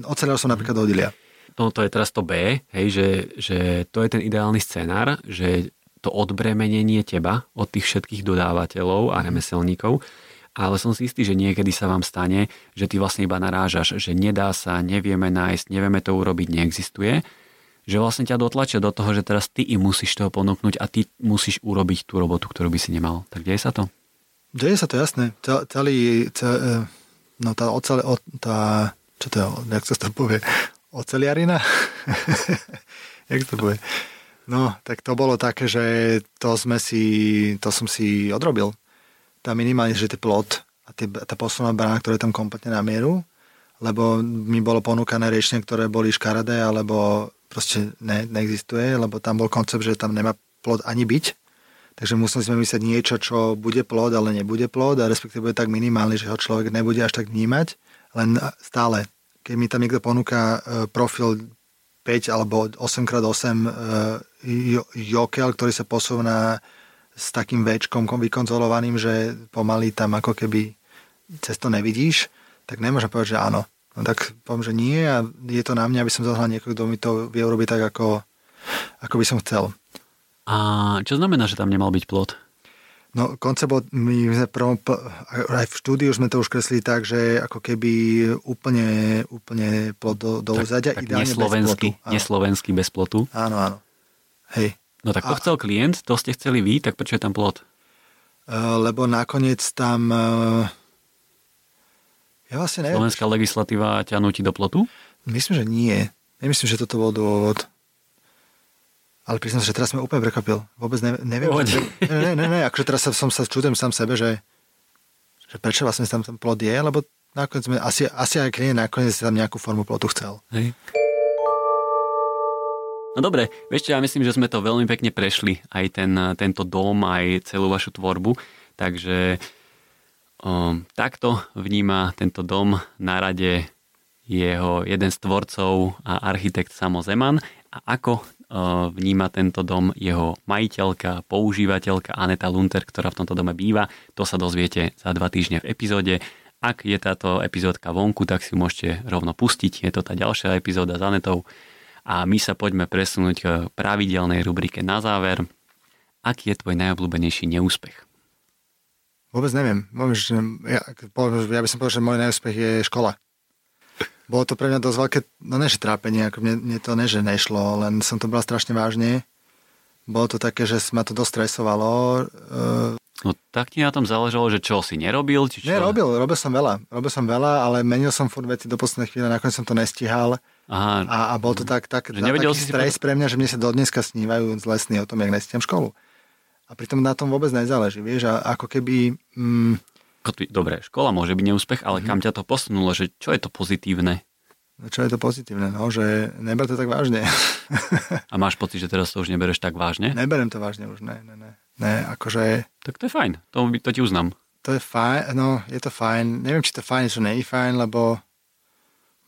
Oceľov som napríklad dodilia no to je teraz to B, hej, že, že to je ten ideálny scenár, že to odbremenenie teba od tých všetkých dodávateľov a remeselníkov, ale som si istý, že niekedy sa vám stane, že ty vlastne iba narážaš, že nedá sa, nevieme nájsť, nevieme to urobiť, neexistuje, že vlastne ťa dotlačia do toho, že teraz ty im musíš toho ponúknuť a ty musíš urobiť tú robotu, ktorú by si nemal. Tak deje sa to? Deje sa to, jasné. Celý, celý no tá, ocel, tá, čo to je, jak sa to povie, Oceliarina? Jak to bude? No, tak to bolo také, že to sme si, to som si odrobil. Tá minimálne, že ten plot a tie, tá posledná brána, ktorá je tam kompletne na mieru, lebo mi bolo ponúkané riešenie, ktoré boli škaredé, alebo proste ne, neexistuje, lebo tam bol koncept, že tam nemá plot ani byť. Takže museli sme myslieť niečo, čo bude plod, ale nebude plod a respektíve bude tak minimálny, že ho človek nebude až tak vnímať, len stále keď mi tam niekto ponúka e, profil 5 alebo 8x8 e, jokel, ktorý sa posúva s takým väčkom vykonzolovaným, že pomaly tam ako keby cez to nevidíš, tak nemôžem povedať, že áno. No tak poviem, že nie a je to na mňa, aby som zohľal niekoho, kto mi to vie urobiť tak, ako, ako by som chcel. A čo znamená, že tam nemal byť plot? No, koncept bol, my sme prvom, aj v štúdiu sme to už kreslili tak, že ako keby úplne, úplne plot do, do tak, uzadia, tak ideálne neslovenský, bez plotu. Neslovenský bez plotu? Áno, áno. Hej. No tak to a, chcel klient, to ste chceli vy, tak prečo je tam plot? Uh, lebo nakoniec tam... Ja vlastne neviem. Slovenská legislatíva ťa nutí do plotu? Myslím, že nie. Nemyslím, že toto bol dôvod. Ale priznám sa, že teraz sme úplne prekvapil. Vôbec ne, neviem. Že, ne, ne, ne, ne, akože teraz som sa čudujem sám sebe, že, že prečo vlastne tam ten plod je, lebo nakoniec sme, asi, asi aj klient nakoniec tam nejakú formu plotu chcel. Hej. No dobre, vieš ja myslím, že sme to veľmi pekne prešli, aj ten, tento dom, aj celú vašu tvorbu, takže takto vníma tento dom na rade jeho jeden z tvorcov a architekt Samo Zeman a ako vníma tento dom jeho majiteľka, používateľka Aneta Lunter, ktorá v tomto dome býva. To sa dozviete za dva týždne v epizóde. Ak je táto epizódka vonku, tak si môžete rovno pustiť. Je to tá ďalšia epizóda s Anetou. A my sa poďme presunúť k pravidelnej rubrike na záver. Aký je tvoj najobľúbenejší neúspech? Vôbec neviem. Ja, ja by som povedal, že môj neúspech je škola bolo to pre mňa dosť veľké, no než trápenie, ako mne, mne to neže nešlo, len som to bral strašne vážne. Bolo to také, že ma to dosť stresovalo. No tak ti na tom záležalo, že čo si nerobil? Či čo? Nie, robil, robil som veľa. Robil som veľa, ale menil som furt veci do poslednej chvíle, nakoniec som to nestihal. Aha. A, a bol to tak, tak, že taký si stres pre mňa, že mne sa do dneska snívajú z lesný o tom, jak nestiam školu. A pritom na tom vôbec nezáleží, vieš, a ako keby... Mm, Dobre, škola môže byť neúspech, ale mm-hmm. kam ťa to posunulo, že čo je to pozitívne? No čo je to pozitívne? No, že neber to tak vážne. A máš pocit, že teraz to už nebereš tak vážne? Neberem to vážne už, ne, ne, ne. ne akože... Tak to je fajn, to, to ti uznám. To je fajn, no je to fajn. Neviem, či to fajn, čo nie je fajn, lebo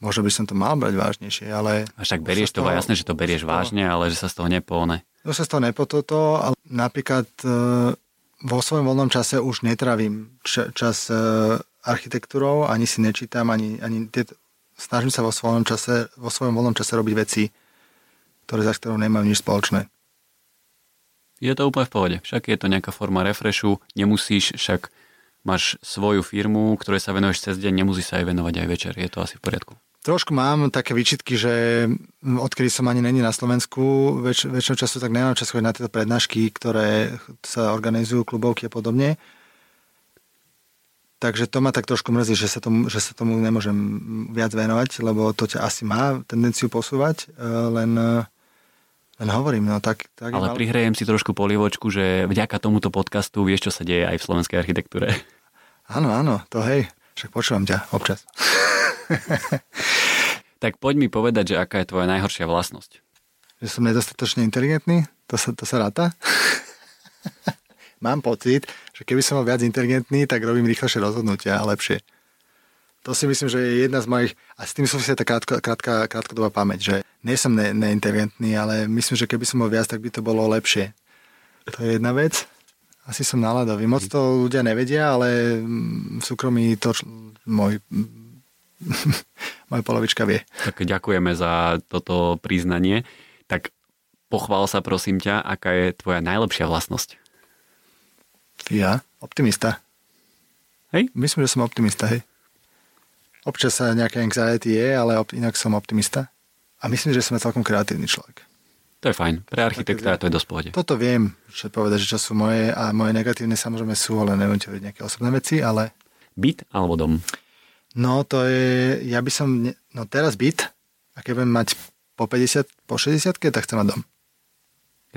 možno by som to mal brať vážnejšie, ale... A však berieš to, toho, jasné, že to berieš vážne, ale že sa z toho nepone. To sa z toho nepototo, ale napríklad uh, vo svojom voľnom čase už netravím čas uh, architektúrou, ani si nečítam, ani, ani tie, snažím sa vo svojom čase, vo svojom voľnom čase robiť veci, ktoré za ktorou nemajú nič spoločné. Je to úplne v pohode. Však je to nejaká forma refreshu, nemusíš, však máš svoju firmu, ktorej sa venuješ cez deň, nemusíš sa aj venovať aj večer. Je to asi v poriadku. Trošku mám také výčitky, že odkedy som ani není na Slovensku, väč, väčšinou času tak nemám čas chodiť na tieto prednášky, ktoré sa organizujú, klubovky a podobne. Takže to ma tak trošku mrzí, že sa, tomu, že sa tomu nemôžem viac venovať, lebo to ťa asi má tendenciu posúvať, e, len, e, len hovorím. No, tak, tak Ale mal... prihrejem si trošku polievočku, že vďaka tomuto podcastu vieš, čo sa deje aj v slovenskej architektúre. Áno, áno, to hej, však počúvam ťa občas. Tak poď mi povedať, že aká je tvoja najhoršia vlastnosť. Že som nedostatočne inteligentný? To sa, to sa ráta? Mám pocit, že keby som bol viac inteligentný, tak robím rýchlejšie rozhodnutia a lepšie. To si myslím, že je jedna z mojich, a s tým súvisí tá krátko, krátka, krátkodobá pamäť, že nie som ne, neinteligentný, ale myslím, že keby som bol viac, tak by to bolo lepšie. To je jedna vec. Asi som náladový. Moc to ľudia nevedia, ale v súkromí to môj, môj polovička vie. Tak ďakujeme za toto priznanie. Tak pochvál sa prosím ťa, aká je tvoja najlepšia vlastnosť? Ja? Optimista. Hej? Myslím, že som optimista, hej. Občas sa nejaké anxiety je, ale inak som optimista. A myslím, že som celkom kreatívny človek. To je fajn. Pre architekta to je dosť pohode. Toto viem, čo povedať, že čo sú moje a moje negatívne samozrejme sú, ale neviem ti nejaké osobné veci, ale... Byt alebo dom? No to je, ja by som, no teraz byt a keď budem mať po 50, po 60 tak chcem mať dom.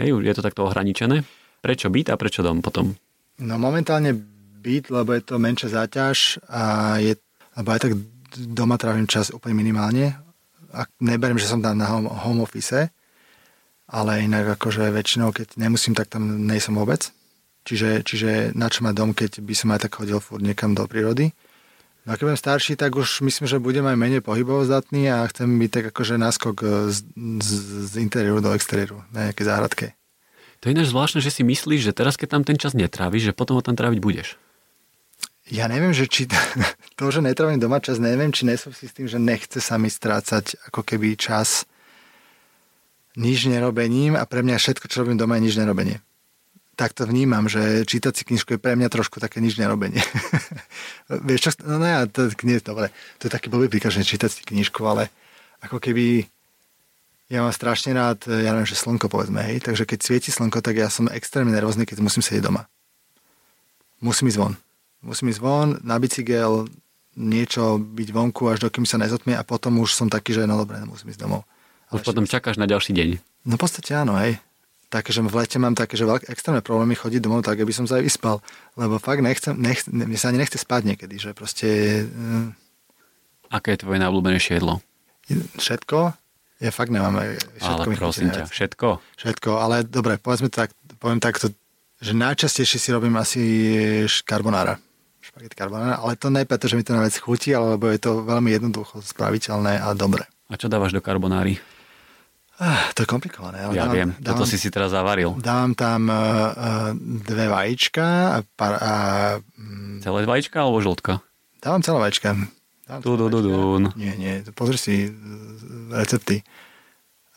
Hej, je to takto ohraničené? Prečo byt a prečo dom potom? No momentálne byt, lebo je to menšia záťaž a je, lebo aj tak doma trávim čas úplne minimálne. A neberiem, že som tam na home, home office, ale inak akože väčšinou, keď nemusím, tak tam nejsem vôbec. Čiže, čiže na čo má dom, keď by som aj tak chodil furt niekam do prírody. No a keď budem starší, tak už myslím, že budem aj menej pohybovo zdatný a chcem byť tak akože náskok z, z, z interiéru do exteriéru, na nejaké záhradke. To je ináč zvláštne, že si myslíš, že teraz, keď tam ten čas netráviš, že potom ho tam tráviť budeš. Ja neviem, že či to, že netrávim doma čas, neviem, či nesúvisí s tým, že nechce sa mi strácať ako keby čas nič nerobením a pre mňa všetko, čo robím doma, je nič nerobenie. Tak to vnímam, že čítať si knižku je pre mňa trošku také nič nerobenie. Vieš čo? No, no ja, to nie, dobre, to je taký blbý príklad, že čítať si knižku, ale ako keby ja mám strašne rád, ja neviem, že slnko povedzme, hej, takže keď svieti slnko, tak ja som extrémne nervózny, keď musím sedieť doma. Musím ísť von. Musím ísť von, na bicykel, niečo byť vonku, až dokým sa nezotmie a potom už som taký, že no dobre, musím ísť domov. Už potom čakáš na ďalší deň. No v podstate áno, hej. Takže v lete mám také, že veľké extrémne problémy chodiť domov tak, aby som sa aj vyspal. Lebo fakt nechcem, nech, mne sa ani nechce spať niekedy, že proste... Uh, Aké je tvoje najobľúbenejšie jedlo? Všetko? Ja fakt nemám. Všetko ale prosím ťa, všetko? Všetko, ale dobre, povedzme tak, poviem takto, že najčastejšie si robím asi carbonara. Špagety carbonara, ale to nie preto, že mi to na vec chutí, alebo je to veľmi jednoducho spraviteľné a dobre. A čo dávaš do carbonári? Ah, to je komplikované. Ale ja dávam, viem, dávam, toto si si teraz zavaril. Dávam tam uh, dve vajíčka. A, par, a, um, celé vajíčka alebo žltka? Dávam celé vajíčka. Dávam tu, du, du, du. Nie, nie, pozri si recepty.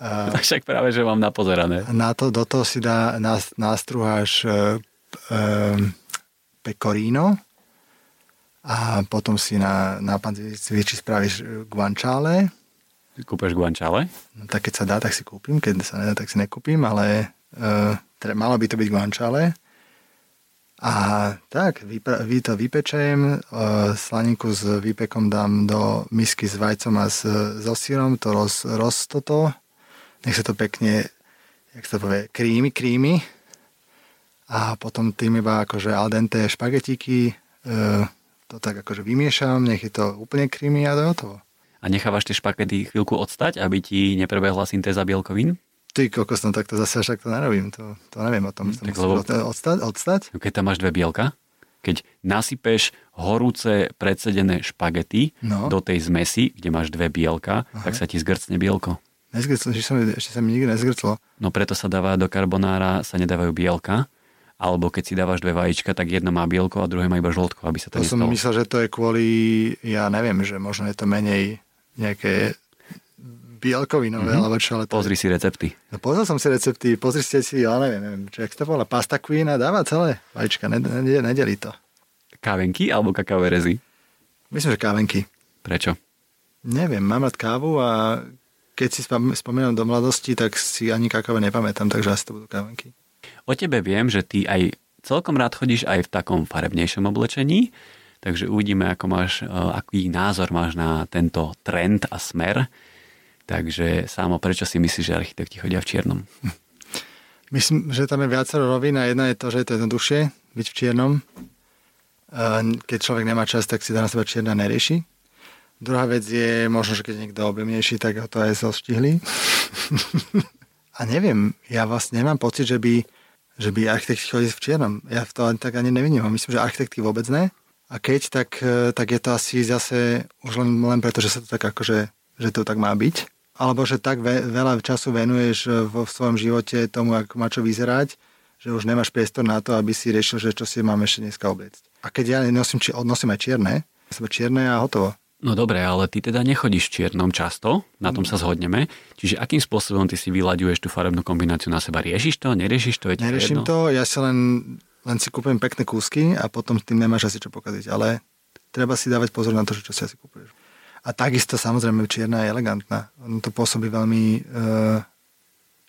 Uh, Však práve, že mám napozerané. Na to, do toho si dá, nás, nástruháš uh, pecorino a potom si na, na panziviči spravíš guanciale Kúpeš guančale? No, tak keď sa dá, tak si kúpim, keď sa nedá, tak si nekúpim, ale uh, teda malo by to byť guančale. A tak, vype, vy to vypečem, uh, slaninku s výpekom dám do misky s vajcom a s, so sírom, to roz, roz toto, nech sa to pekne, jak sa to povie, krímy, krímy. A potom tým iba akože al dente špagetíky, uh, to tak akože vymiešam, nech je to úplne krímy a to je hotovo a nechávaš tie špagety chvíľku odstať, aby ti neprebehla syntéza bielkovín? Ty kokos, no tak to zase však to nerobím, to, to neviem o tom. Tak lebo... odstať, odstať? No keď tam máš dve bielka, keď nasypeš horúce predsedené špagety no. do tej zmesi, kde máš dve bielka, Aha. tak sa ti zgrcne bielko. Nezgrclo, ešte sa mi, ešte sa mi nikdy nezgrclo. No preto sa dáva do karbonára, sa nedávajú bielka, alebo keď si dávaš dve vajíčka, tak jedno má bielko a druhé má iba žltko, aby sa to To nestalo. som myslel, že to je kvôli, ja neviem, že možno je to menej nejaké bielkovinové, mm-hmm. alebo čo. Ale to... Pozri si recepty. No pozrel som si recepty, pozri ste si, ja neviem, čo, jak to bola, pasta queen a dáva celé vajíčka, nedelí to. Kávenky alebo kakaové rezy? Myslím, že kávenky. Prečo? Neviem, mám rád kávu a keď si spomínam do mladosti, tak si ani kakave nepamätám, takže asi to budú kávenky. O tebe viem, že ty aj celkom rád chodíš aj v takom farebnejšom oblečení, Takže uvidíme, ako máš, e, aký názor máš na tento trend a smer. Takže sámo, prečo si myslíš, že architekti chodia v čiernom? Myslím, že tam je viacero rovín a jedna je to, že je to jednoduchšie byť v čiernom. E, keď človek nemá čas, tak si dá na seba čierna nerieši. Druhá vec je, možno, že keď je niekto objemnejší, tak ho to aj zoštihli. a neviem, ja vlastne nemám pocit, že by, že by architekti chodili v čiernom. Ja v to tak ani nevidím. Myslím, že architekti vôbec ne. A keď, tak, e, tak je to asi zase už len, len preto, že sa to tak akože, že to tak má byť. Alebo že tak ve, veľa času venuješ e, vo v svojom živote tomu, ako má čo vyzerať, že už nemáš priestor na to, aby si riešil, že čo si mám ešte dneska obliecť. A keď ja nosím, či, nosím aj čierne, čierne a hotovo. No dobre, ale ty teda nechodíš v čiernom často, na tom sa zhodneme. Čiže akým spôsobom ty si vyľaďuješ tú farebnú kombináciu na seba? Riešiš to, neriešiš to? Je Neriešim to, ja si len, len si kúpujem pekné kúsky a potom s tým nemáš asi čo pokaziť. Ale treba si dávať pozor na to, čo si asi kúpuješ. A takisto samozrejme čierna je elegantná. Ono to pôsobí veľmi uh,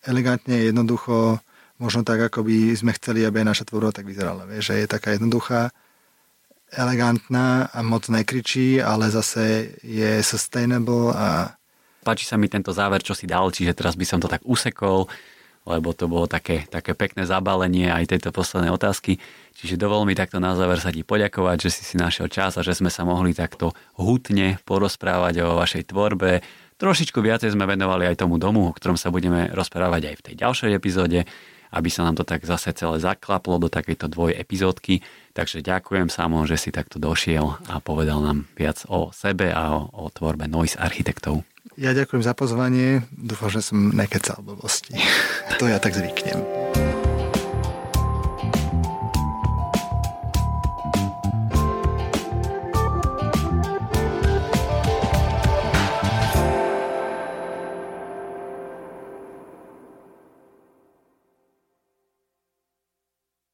elegantne, jednoducho, možno tak, ako by sme chceli, aby aj naša tvorba tak vyzerala. Vieš, že je taká jednoduchá, elegantná a moc nekričí, ale zase je sustainable a... Páči sa mi tento záver, čo si dal, čiže teraz by som to tak usekol, lebo to bolo také, také pekné zabalenie aj tejto poslednej otázky. Čiže dovol mi takto na záver sa ti poďakovať, že si si našiel čas a že sme sa mohli takto hutne porozprávať o vašej tvorbe. Trošičku viacej sme venovali aj tomu domu, o ktorom sa budeme rozprávať aj v tej ďalšej epizóde aby sa nám to tak zase celé zaklaplo do takejto dvoj epizódky. Takže ďakujem Samo, že si takto došiel a povedal nám viac o sebe a o, o tvorbe Noise architektov. Ja ďakujem za pozvanie. Dúfam, že som nekecal blbosti. to ja tak zvyknem.